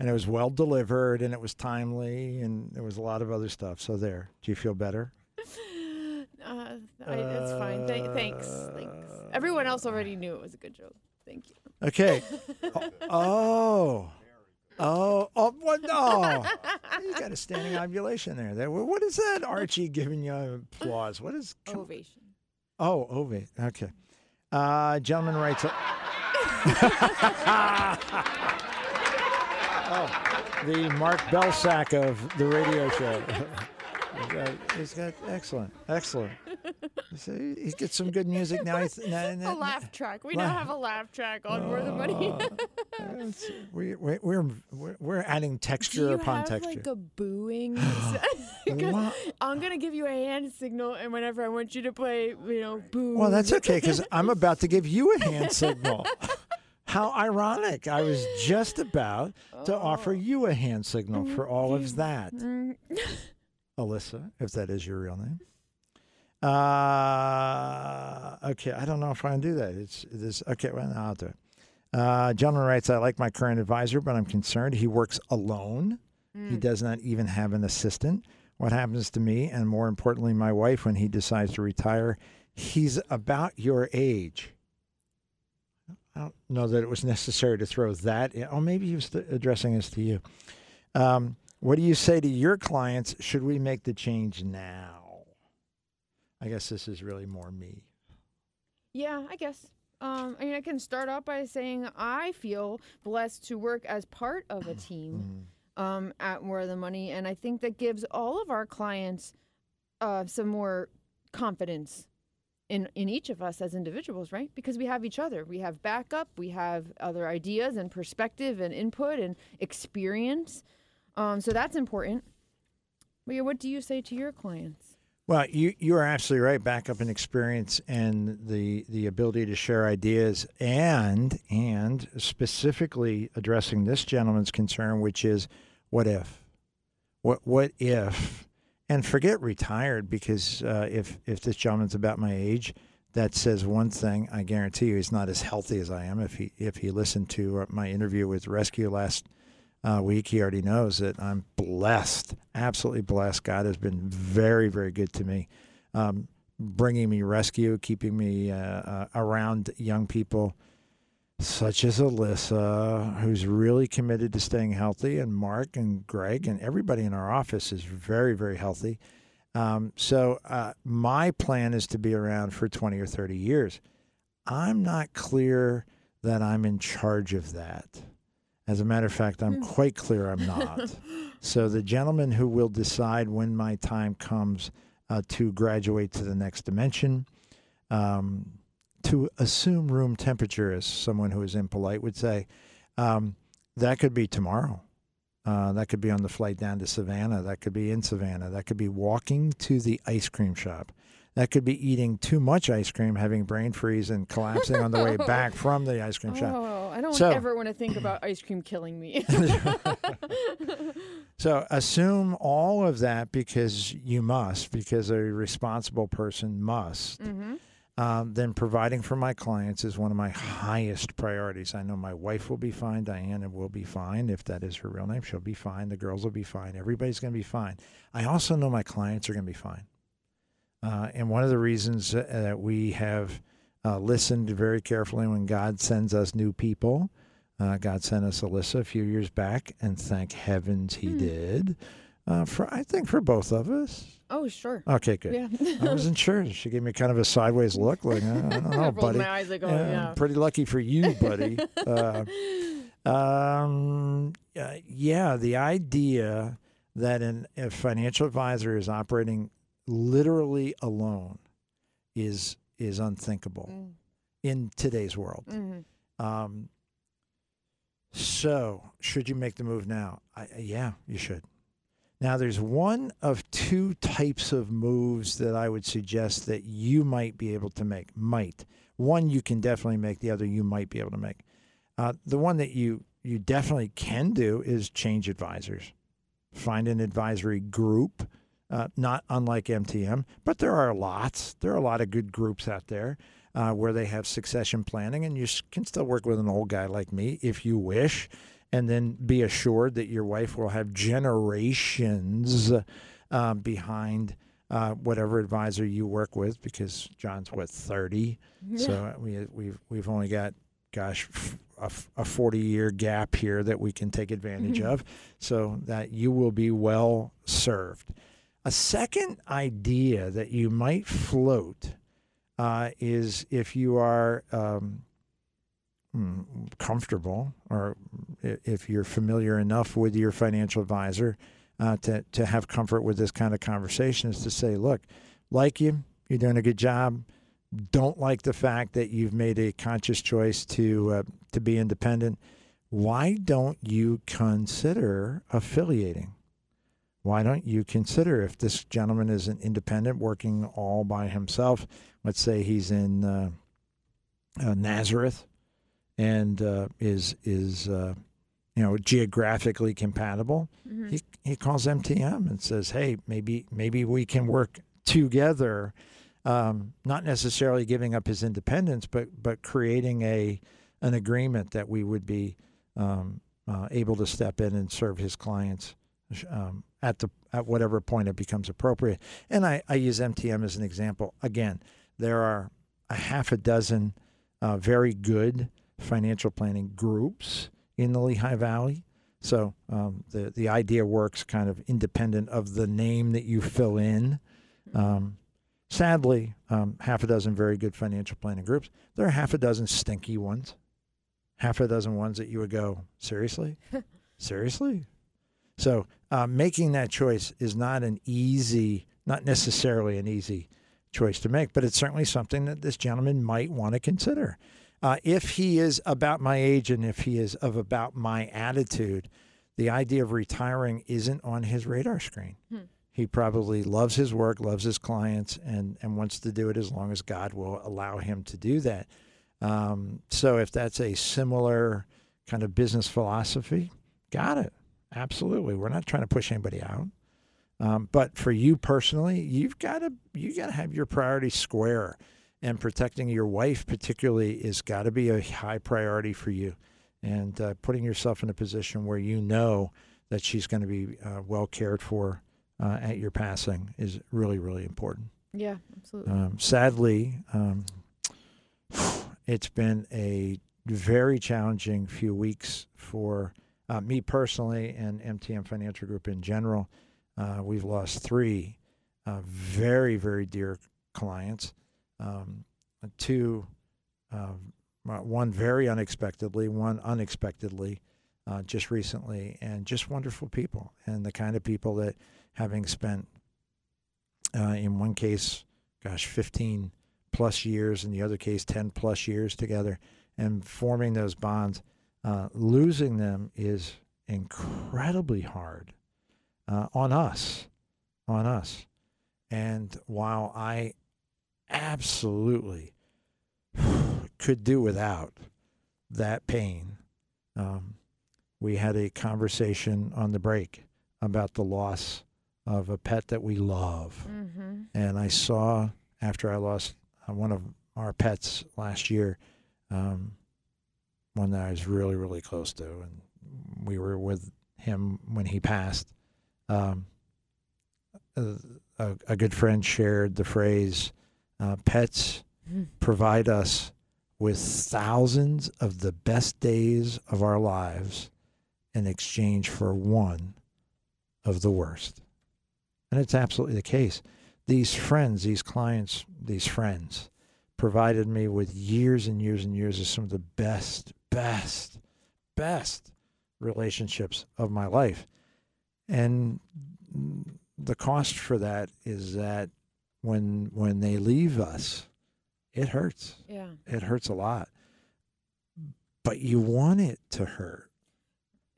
and it was well delivered, and it was timely, and there was a lot of other stuff. So there. Do you feel better? Uh, I, it's fine. Th- thanks. Thanks. Everyone else already knew it was a good joke. Thank you. Okay. oh. Oh, oh, what? No. you got a standing ovulation there. There. What is that, Archie giving you applause? What is. Ovation. Oh, ovate. Okay. Uh, gentleman writes. A- oh, the Mark Belsack of the radio show. he's, got, excellent, excellent. So he he gets some good music now. He's, now, a now- laugh track. We now have a laugh track on More Than Money. It's- we, we, we're, we're adding texture upon have texture. like a booing? I'm gonna give you a hand signal, and whenever I want you to play, you know, boo. Well, that's okay because I'm about to give you a hand signal. How ironic! I was just about to offer you a hand signal for all of that, Mm. Alyssa, if that is your real name. Uh, okay, I don't know if I can do that. It's this. Okay, well, I'll do it. Uh, gentleman writes, I like my current advisor, but I'm concerned. He works alone. He Mm. does not even have an assistant. What happens to me, and more importantly, my wife, when he decides to retire? He's about your age. I don't know that it was necessary to throw that in. Oh, maybe he was th- addressing this to you. Um, what do you say to your clients? Should we make the change now? I guess this is really more me. Yeah, I guess. Um, I mean, I can start out by saying I feel blessed to work as part of a team um, at More of the Money, and I think that gives all of our clients uh, some more confidence in in each of us as individuals, right? Because we have each other. We have backup. We have other ideas and perspective and input and experience. Um, so that's important. Leah, what do you say to your clients? Well, you you are absolutely right. Backup and experience and the the ability to share ideas and and specifically addressing this gentleman's concern, which is what if, what what if, and forget retired because uh, if if this gentleman's about my age, that says one thing. I guarantee you, he's not as healthy as I am. If he if he listened to uh, my interview with Rescue last uh, week, he already knows that I'm blessed, absolutely blessed. God has been very, very good to me, um, bringing me rescue, keeping me uh, uh, around young people such as Alyssa, who's really committed to staying healthy, and Mark and Greg and everybody in our office is very, very healthy. Um, so uh, my plan is to be around for 20 or 30 years. I'm not clear that I'm in charge of that. As a matter of fact, I'm quite clear I'm not. so the gentleman who will decide when my time comes uh, to graduate to the next dimension, um, to assume room temperature, as someone who is impolite would say, um, that could be tomorrow. Uh, that could be on the flight down to Savannah. That could be in Savannah. That could be walking to the ice cream shop. That could be eating too much ice cream, having brain freeze, and collapsing on the way back from the ice cream shop. Oh, I don't So- ever want to think about ice cream killing me. So assume all of that because you must, because a responsible person must. Mhm. Um, then providing for my clients is one of my highest priorities. I know my wife will be fine. Diana will be fine. If that is her real name, she'll be fine. The girls will be fine. Everybody's going to be fine. I also know my clients are going to be fine. Uh, and one of the reasons uh, that we have uh, listened very carefully when God sends us new people, uh, God sent us Alyssa a few years back, and thank heavens He did. Uh, for I think for both of us. oh, sure. Okay, good. Yeah. I wasn't sure. She gave me kind of a sideways look, like I don't know, buddy. my eyes like, oh, yeah. Pretty lucky for you, buddy. uh, um, uh, yeah, the idea that an, a financial advisor is operating literally alone is is unthinkable Mm. in today's world. Mhm. Um, so, should you make the move now? I, yeah, you should. Now, there's one of two types of moves that I would suggest that you might be able to make. Might one you can definitely make. The other you might be able to make. Uh, the one that you you definitely can do is change advisors. Find an advisory group, uh, not unlike MTM, but there are lots. There are a lot of good groups out there uh, where they have succession planning, and you can still work with an old guy like me if you wish, and then be assured that your wife will have generations uh, behind uh, whatever advisor you work with, because John's what thirty, so we we've we've only got gosh f- a, f- a 40 year gap here that we can take advantage of. So that you will be well served a second idea that you might float uh, is if you are um, mm, comfortable or if you're familiar enough with your financial advisor uh, to, to have comfort with this kind of conversation is to say, look, like you, you're doing a good job. Don't like the fact that you've made a conscious choice to uh, to be independent. Why don't you consider affiliating? Why don't you consider if this gentleman is an independent working all by himself? Let's say he's in uh, uh, Nazareth and uh, is is uh, you know geographically compatible. Mhm. He he calls MTM and says, "Hey, maybe maybe we can work together." Um, not necessarily giving up his independence, but but creating a an agreement that we would be um, uh, able to step in and serve his clients um, at the at whatever point it becomes appropriate. And I, I use MTM as an example. Again, there are a half a dozen uh, very good financial planning groups in the Lehigh Valley. So um, the the idea works kind of independent of the name that you fill in. Um, sadly, um, half a dozen very good financial planning groups. There are half a dozen stinky ones. Half a dozen ones that you would go seriously, seriously. So uh, making that choice is not an easy, not necessarily an easy choice to make. But it's certainly something that this gentleman might want to consider. Uh, if he is about my age and if he is of about my attitude, the idea of retiring isn't on his radar screen. Hmm. He probably loves his work, loves his clients, and, and wants to do it as long as God will allow him to do that. Um, so if that's a similar kind of business philosophy, got it. Absolutely. We're not trying to push anybody out. Um, but for you personally, you've got to you got to have your priorities square, and protecting your wife particularly is got to be a high priority for you, and uh, putting yourself in a position where you know that she's going to be uh, well cared for uh, at your passing is really really important. Yeah, absolutely. Um, sadly, um, it's been a very challenging few weeks for uh, me personally and MTM Financial Group in general. Uh, we've lost three uh, very, very dear clients. Um, two, uh, one very unexpectedly, one unexpectedly, uh, just recently, and just wonderful people, and the kind of people that, having spent, uh, in one case, gosh, 15 plus years, in the other case, 10 plus years together, and forming those bonds, uh, losing them is incredibly hard uh, on us, on us. And while I absolutely could do without that pain, um, we had a conversation on the break about the loss of a pet that we love. Mm-hmm. And I saw after I lost uh, one of our pets last year, um, one that I was really, really close to, and we were with him when he passed. Um, a, a, good friend shared the phrase, uh, "Pets provide us with thousands of the best days of our lives in exchange for one of the worst," and it's absolutely the case. These friends, these clients, these friends provided me with years and years and years of some of the best, best, best relationships of my life. And the cost for that is that when when they leave us, it hurts. Yeah. It hurts a lot. But you want it to hurt.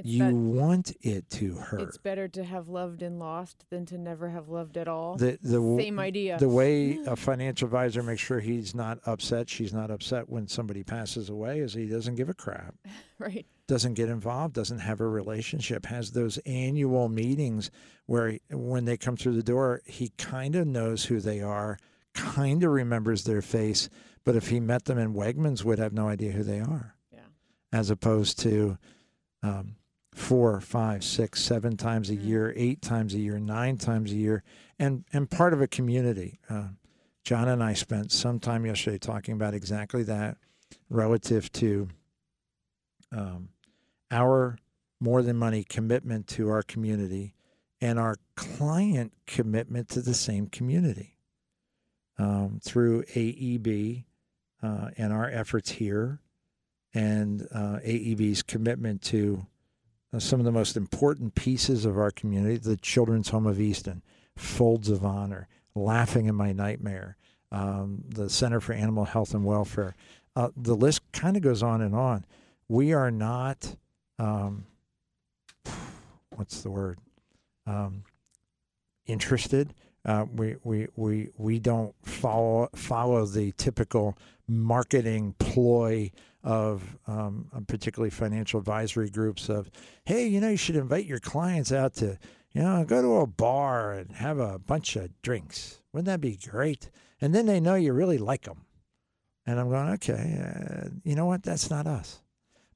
It's you bet- want it to hurt. It's better to have loved and lost than to never have loved at all. the the Same idea. The way a financial advisor makes sure he's not upset, she's not upset when somebody passes away, is he doesn't give a crap, right. doesn't get involved, doesn't have a relationship, has those annual meetings where he- when they come through the door, he kind of knows who they are, kind of remembers their face, but if he met them in Wegmans, would have no idea who they are. Yeah. As opposed to. Um, four, five, six, seven times a year, eight times a year, nine times a year, and and part of a community. Uh, John and I spent some time yesterday talking about exactly that, relative to um, our more than money commitment to our community and our client commitment to the same community um, through AEB uh, and our efforts here, and uh, AEB's commitment to some of the most important pieces of our community the Children's Home of Easton, Folds of Honor, Laughing in My Nightmare, um, the Center for Animal Health and Welfare. Uh, the list kind of goes on and on. We are not, um, what's the word, um, interested. Uh, we, we, we, we don't follow, follow the typical marketing ploy of um, particularly financial advisory groups of, hey, you know, you should invite your clients out to, you know, go to a bar and have a bunch of drinks. Wouldn't that be great? And then they know you really like them. And I'm going, okay, uh, you know what? That's not us.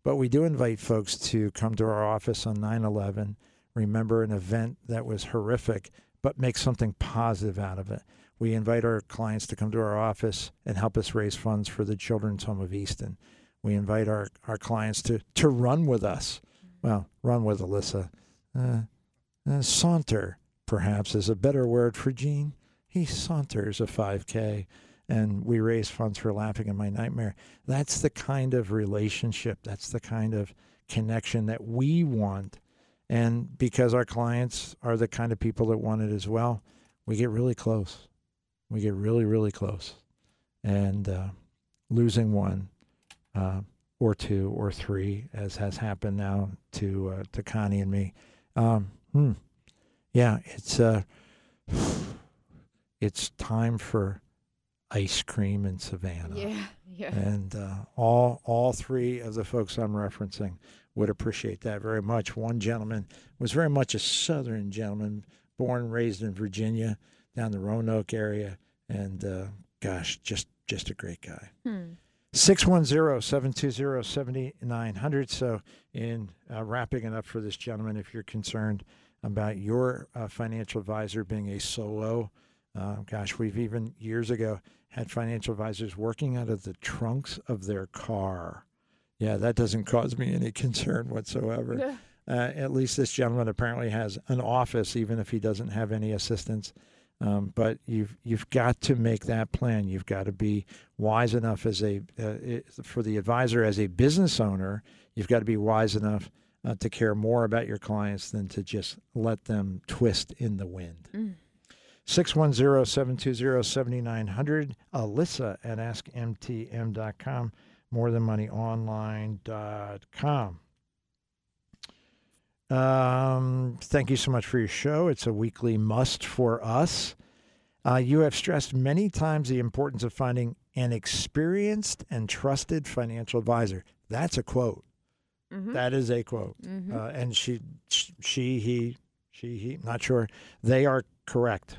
But we do invite folks to come to our office on 9 11, remember an event that was horrific, but make something positive out of it. We invite our clients to come to our office and help us raise funds for the Children's Home of Easton. We invite our, our clients to, to run with us. Well, run with Alyssa. Uh, uh, saunter, perhaps, is a better word for Gene. He saunters a 5K, and we raise funds for Laughing in My Nightmare. That's the kind of relationship, that's the kind of connection that we want. And because our clients are the kind of people that want it as well, we get really close. we get really, really close, and uh, losing one uh, or two or three, as has happened now to uh, to Connie and me. Um, hmm. Yeah, it's uh, it's time for ice cream in Savannah. Yeah, yeah. And uh, all all three of the folks I'm referencing would appreciate that very much. One gentleman was very much a Southern gentleman, born and raised in Virginia, down the Roanoke area, and uh, gosh, just just a great guy. Hmm. 610-720-7900. So in uh, wrapping it up for this gentleman, if you're concerned about your uh, financial advisor being a solo, uh, gosh, we've even years ago had financial advisors working out of the trunks of their car. Yeah, that doesn't cause me any concern whatsoever. Yeah. Uh, at least this gentleman apparently has an office, even if he doesn't have any assistants. Um, but you've you've got to make that plan. You've got to be wise enough as a uh, for the advisor as a business owner. You've got to be wise enough uh, to care more about your clients than to just let them twist in the wind. Mm. 610-720-7900. Alyssa at askmtm.com. Morethanmoneyonline.com. Um, thank you so much for your show. It's a weekly must for us. Uh, you have stressed many times the importance of finding an experienced and trusted financial advisor. That's a quote. Mhm. That is a quote. Mhm. Uh, and she, she, he, she, he, not sure. They are correct.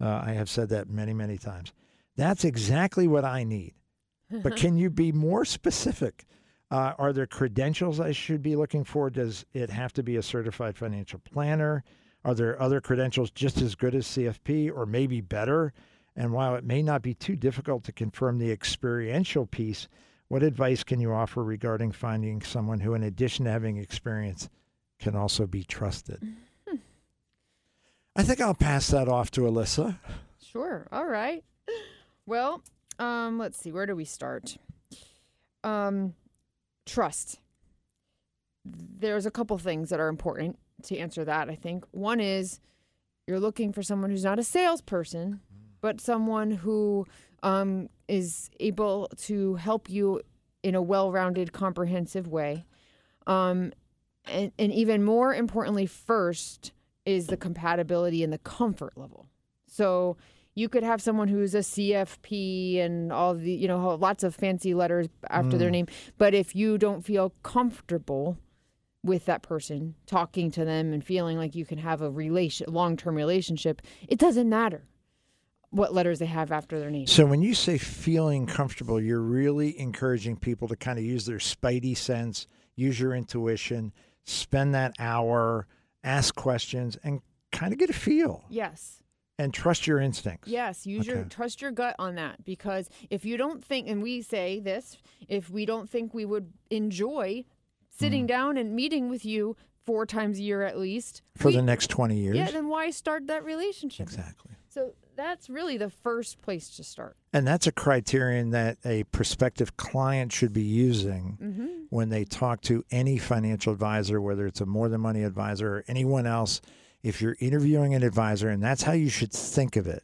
Uh, I have said that many, many times. That's exactly what I need. But can you be more specific? Uh, are there credentials I should be looking for? Does it have to be a certified financial planner? Are there other credentials just as good as CFP or maybe better? And while it may not be too difficult to confirm the experiential piece, what advice can you offer regarding finding someone who, in addition to having experience, can also be trusted? I think I'll pass that off to Alyssa. Sure. All right. Well, um, let's see. Where do we start? Um, trust. There's a couple things that are important to answer that. I think one is you're looking for someone who's not a salesperson, but someone who um, is able to help you in a well-rounded, comprehensive way. Um, and, and even more importantly, first is the compatibility and the comfort level. So you could have someone who's a CFP and all the, you know, lots of fancy letters after their Mm. name. But if you don't feel comfortable with that person, talking to them and feeling like you can have a relation, long-term relationship, it doesn't matter what letters they have after their name. So when you say feeling comfortable, you're really encouraging people to kind of use their spidey sense, use your intuition, spend that hour, ask questions, and kind of get a feel Yes. And trust your instincts. Yes, use your trust your gut on that because if you don't think and we say this, if we don't think we would enjoy Mm. sitting down and meeting with you four times a year at least For we- the next 20 years. Yeah, then why start that relationship? Exactly. So that's really the first place to start. And that's a criterion that a prospective client should be using Mhm. when they talk to any financial advisor, whether it's a more than money advisor or anyone else. If you're interviewing an advisor, and that's how you should think of it,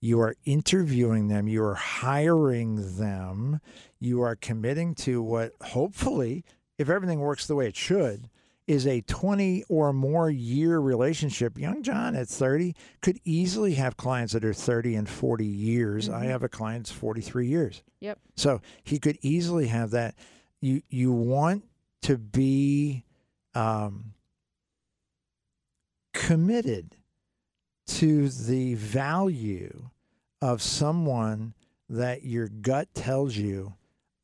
you are interviewing them, you are hiring them, you are committing to what hopefully, if everything works the way it should, is a 20 or more year relationship. Young John at 30 could easily have clients that are 30 and 40 years. I Mhm. have a client that's 43 years. Yep. So he could easily have that. You you want to be um, committed to the value of someone that your gut tells you,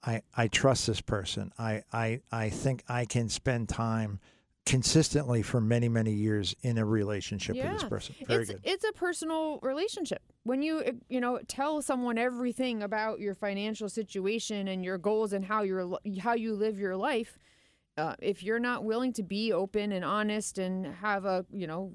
I, I trust this person. I, I I think I can spend time consistently for many, many years in a relationship with this person. Very it's, good. It's a personal relationship. When you uh, you know tell someone everything about your financial situation and your goals and how you're how you live your life, uh, if you're not willing to be open and honest and have a you know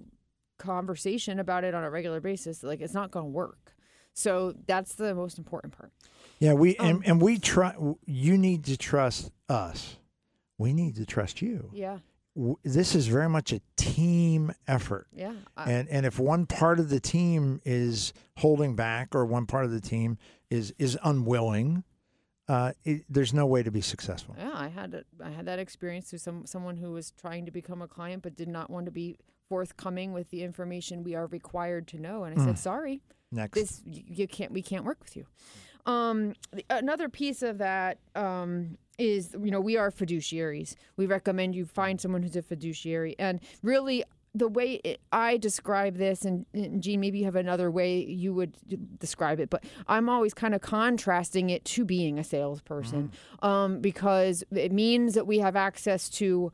conversation about it on a regular basis, like it's not going to work. So that's the most important part. Yeah, we Um, and, and we try. You need to trust us. We need to trust you. Yeah. this is very much a team effort. Yeah. I- And and if one part of the team is holding back or one part of the team is is unwilling, uh, it, there's no way to be successful. Yeah, I had a, I had that experience with some someone who was trying to become a client but did not want to be forthcoming with the information we are required to know, and I Mm. said, "Sorry, Next. this you, you can't we can't work with you." Um, another piece of that um, is you know we are fiduciaries. We recommend you find someone who's a fiduciary, and really. The way it, I describe this, and, and Gene, maybe you have another way you would describe it, but I'm always kind of contrasting it to being a salesperson um, because it means that we have access to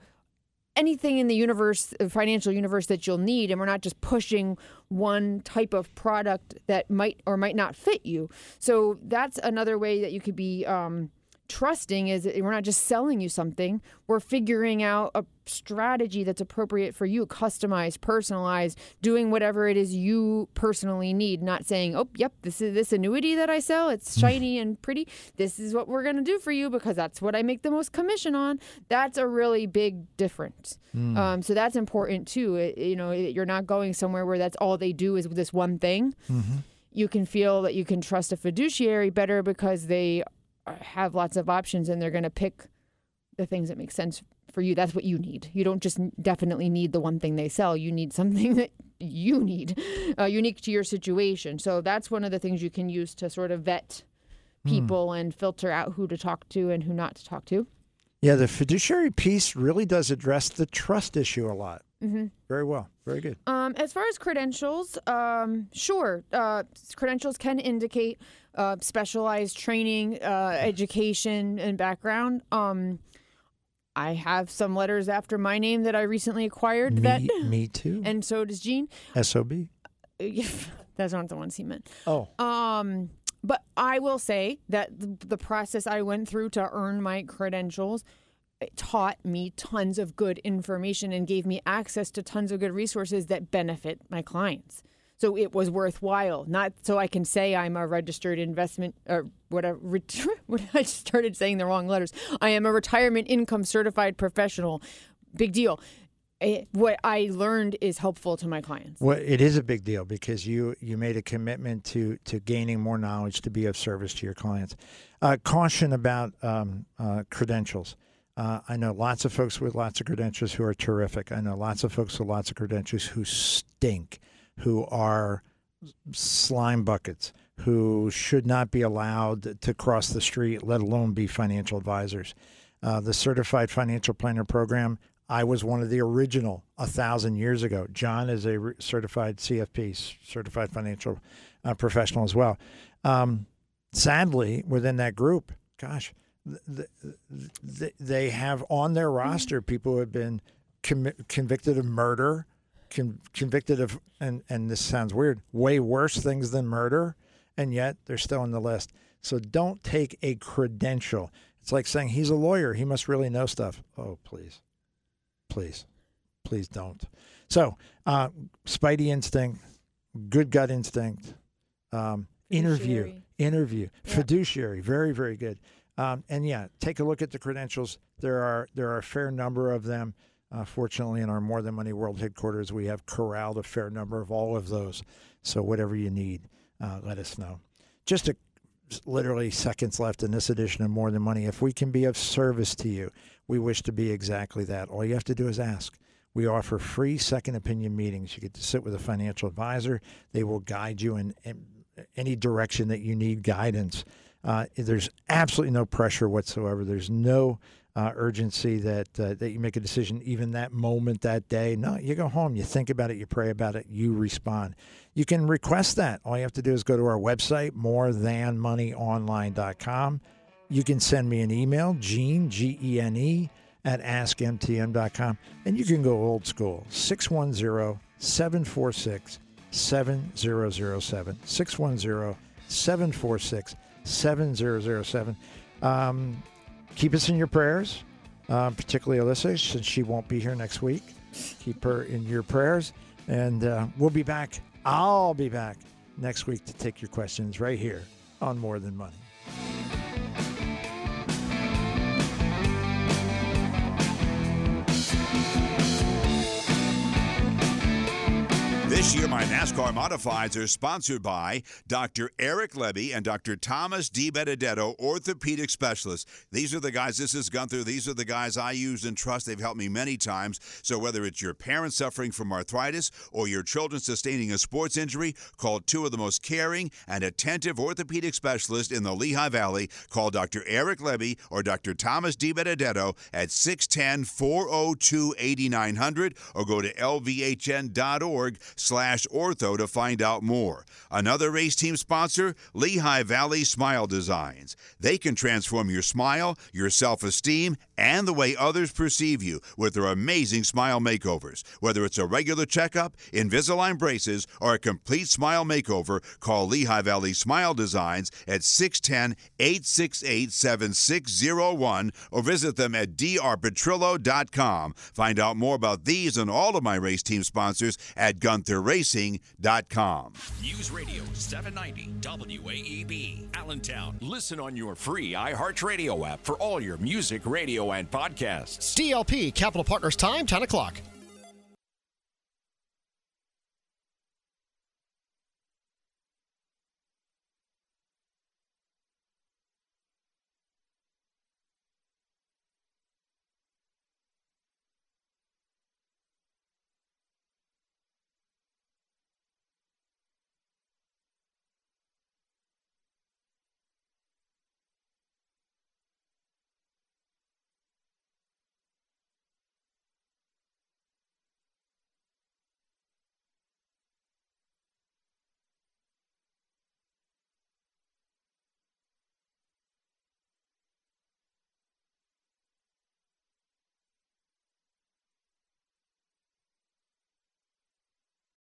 anything in the universe, uh, financial universe that you'll need, and we're not just pushing one type of product that might or might not fit you. So that's another way that you could be um, trusting is we're not just selling you something, we're figuring out a strategy that's appropriate for you, customized, personalized, doing whatever it is you personally need, not saying, "Oh, yep, this is this annuity that I sell, it's shiny and pretty. This is what we're going to do for you because that's what I make the most commission on." That's a really big difference. Mm. Um, so that's important too. It- you know, it- you're not going somewhere where that's all they do is this one thing you can feel that you can trust a fiduciary better because they have lots of options and they're going to pick the things that make sense for you. That's what you need. You don't just definitely need the one thing they sell. You need something that you need, uh, unique to your situation. So that's one of the things you can use to sort of vet Hmm. people and filter out who to talk to and who not to talk to. Yeah, the fiduciary piece really does address the trust issue a lot. Mm-hmm. Very well. Very good. Um, as far as credentials, um, sure, uh, credentials can indicate uh, specialized training, uh, education, and background. Um, I have some letters after my name that I recently acquired. that Me, me too. and so does Gene. SOB. Those aren't the ones he meant. Oh. Um, but I will say that the, the process I went through to earn my credentials it taught me tons of good information and gave me access to tons of good resources that benefit my clients. So it was worthwhile, not so I can say I'm a registered investment or whatever. ret- What I started saying the wrong letters. I am a retirement income certified professional. Big deal. Eh, what I learned is helpful to my clients. Well, it is a big deal because you you made a commitment to to gaining more knowledge to be of service to your clients. Uh, caution about um, uh, credentials. Uh, I know lots of folks with lots of credentials who are terrific. I know lots of folks with lots of credentials who stink, who are slime buckets, who should not be allowed to cross the street, let alone be financial advisors. Uh, the Certified Financial Planner Program, I was one of the original a thousand years ago. John is a re- certified CFP, Certified Financial uh, Professional as well. Um, sadly, within that group, gosh, th- th- th- they have on their roster people who have been commi- convicted of murder, con- convicted of, and, and this sounds weird, way worse things than murder, and yet they're still on the list. So don't take a credential. It's like saying he's a lawyer. He must really know stuff. Oh, please. Please. Please don't. So, uh, spidey instinct, good gut instinct, um, interview, interview, fiduciary, very, very good. Um, and yeah, take a look at the credentials. There are there are a fair number of them. Uh, fortunately, in our More Than Money World headquarters, we have corralled a fair number of all of those. So whatever you need, uh, let us know. Just a, literally seconds left in this edition of More Than Money. If we can be of service to you, we wish to be exactly that. All you have to do is ask. We offer free second opinion meetings. You get to sit with a financial advisor. They will guide you in, in any direction that you need guidance. Uh, there's absolutely no pressure whatsoever. There's no uh, urgency that uh, that you make a decision even that moment that day. No, you go home, you think about it, you pray about it, you respond. You can request that. All you have to do is go to our website, morethanmoneyonline.com. You can send me an email, Gene, G E N E, at askmtm.com. And you can go old school, 610 746 7007. 610 746 7007. Keep us in your prayers, uh, particularly Alyssa, since she won't be here next week. Keep her in your prayers. And uh, we'll be back. I'll be back next week to take your questions right here on More Than Money. This year, my NASCAR Modifieds are sponsored by Dr. Eric Levy and Dr. Thomas DiBenedetto, orthopedic specialists. These are the guys, this is Gunther, these are the guys I use and trust. They've helped me many times. So whether it's your parents suffering from arthritis or your children sustaining a sports injury, call two of the most caring and attentive orthopedic specialists in the Lehigh Valley. Call Dr. Eric Levy or Dr. Thomas DiBenedetto at 610 402 8900 or go to lvhn.org slash ortho to find out more. Another race team sponsor, Lehigh Valley Smile Designs. They can transform your smile, your self esteem, and the way others perceive you with their amazing smile makeovers. Whether it's a regular checkup, Invisalign braces, or a complete smile makeover, call Lehigh Valley Smile Designs at 610 868 7601 or visit them at drpetrillo.com. Find out more about these and all of my race team sponsors at guntherracing.com. News Radio 790 WAEB, Allentown. Listen on your free iHeartRadio app for all your music, radio, and podcasts. DLP Capital Partners time, 10 o'clock.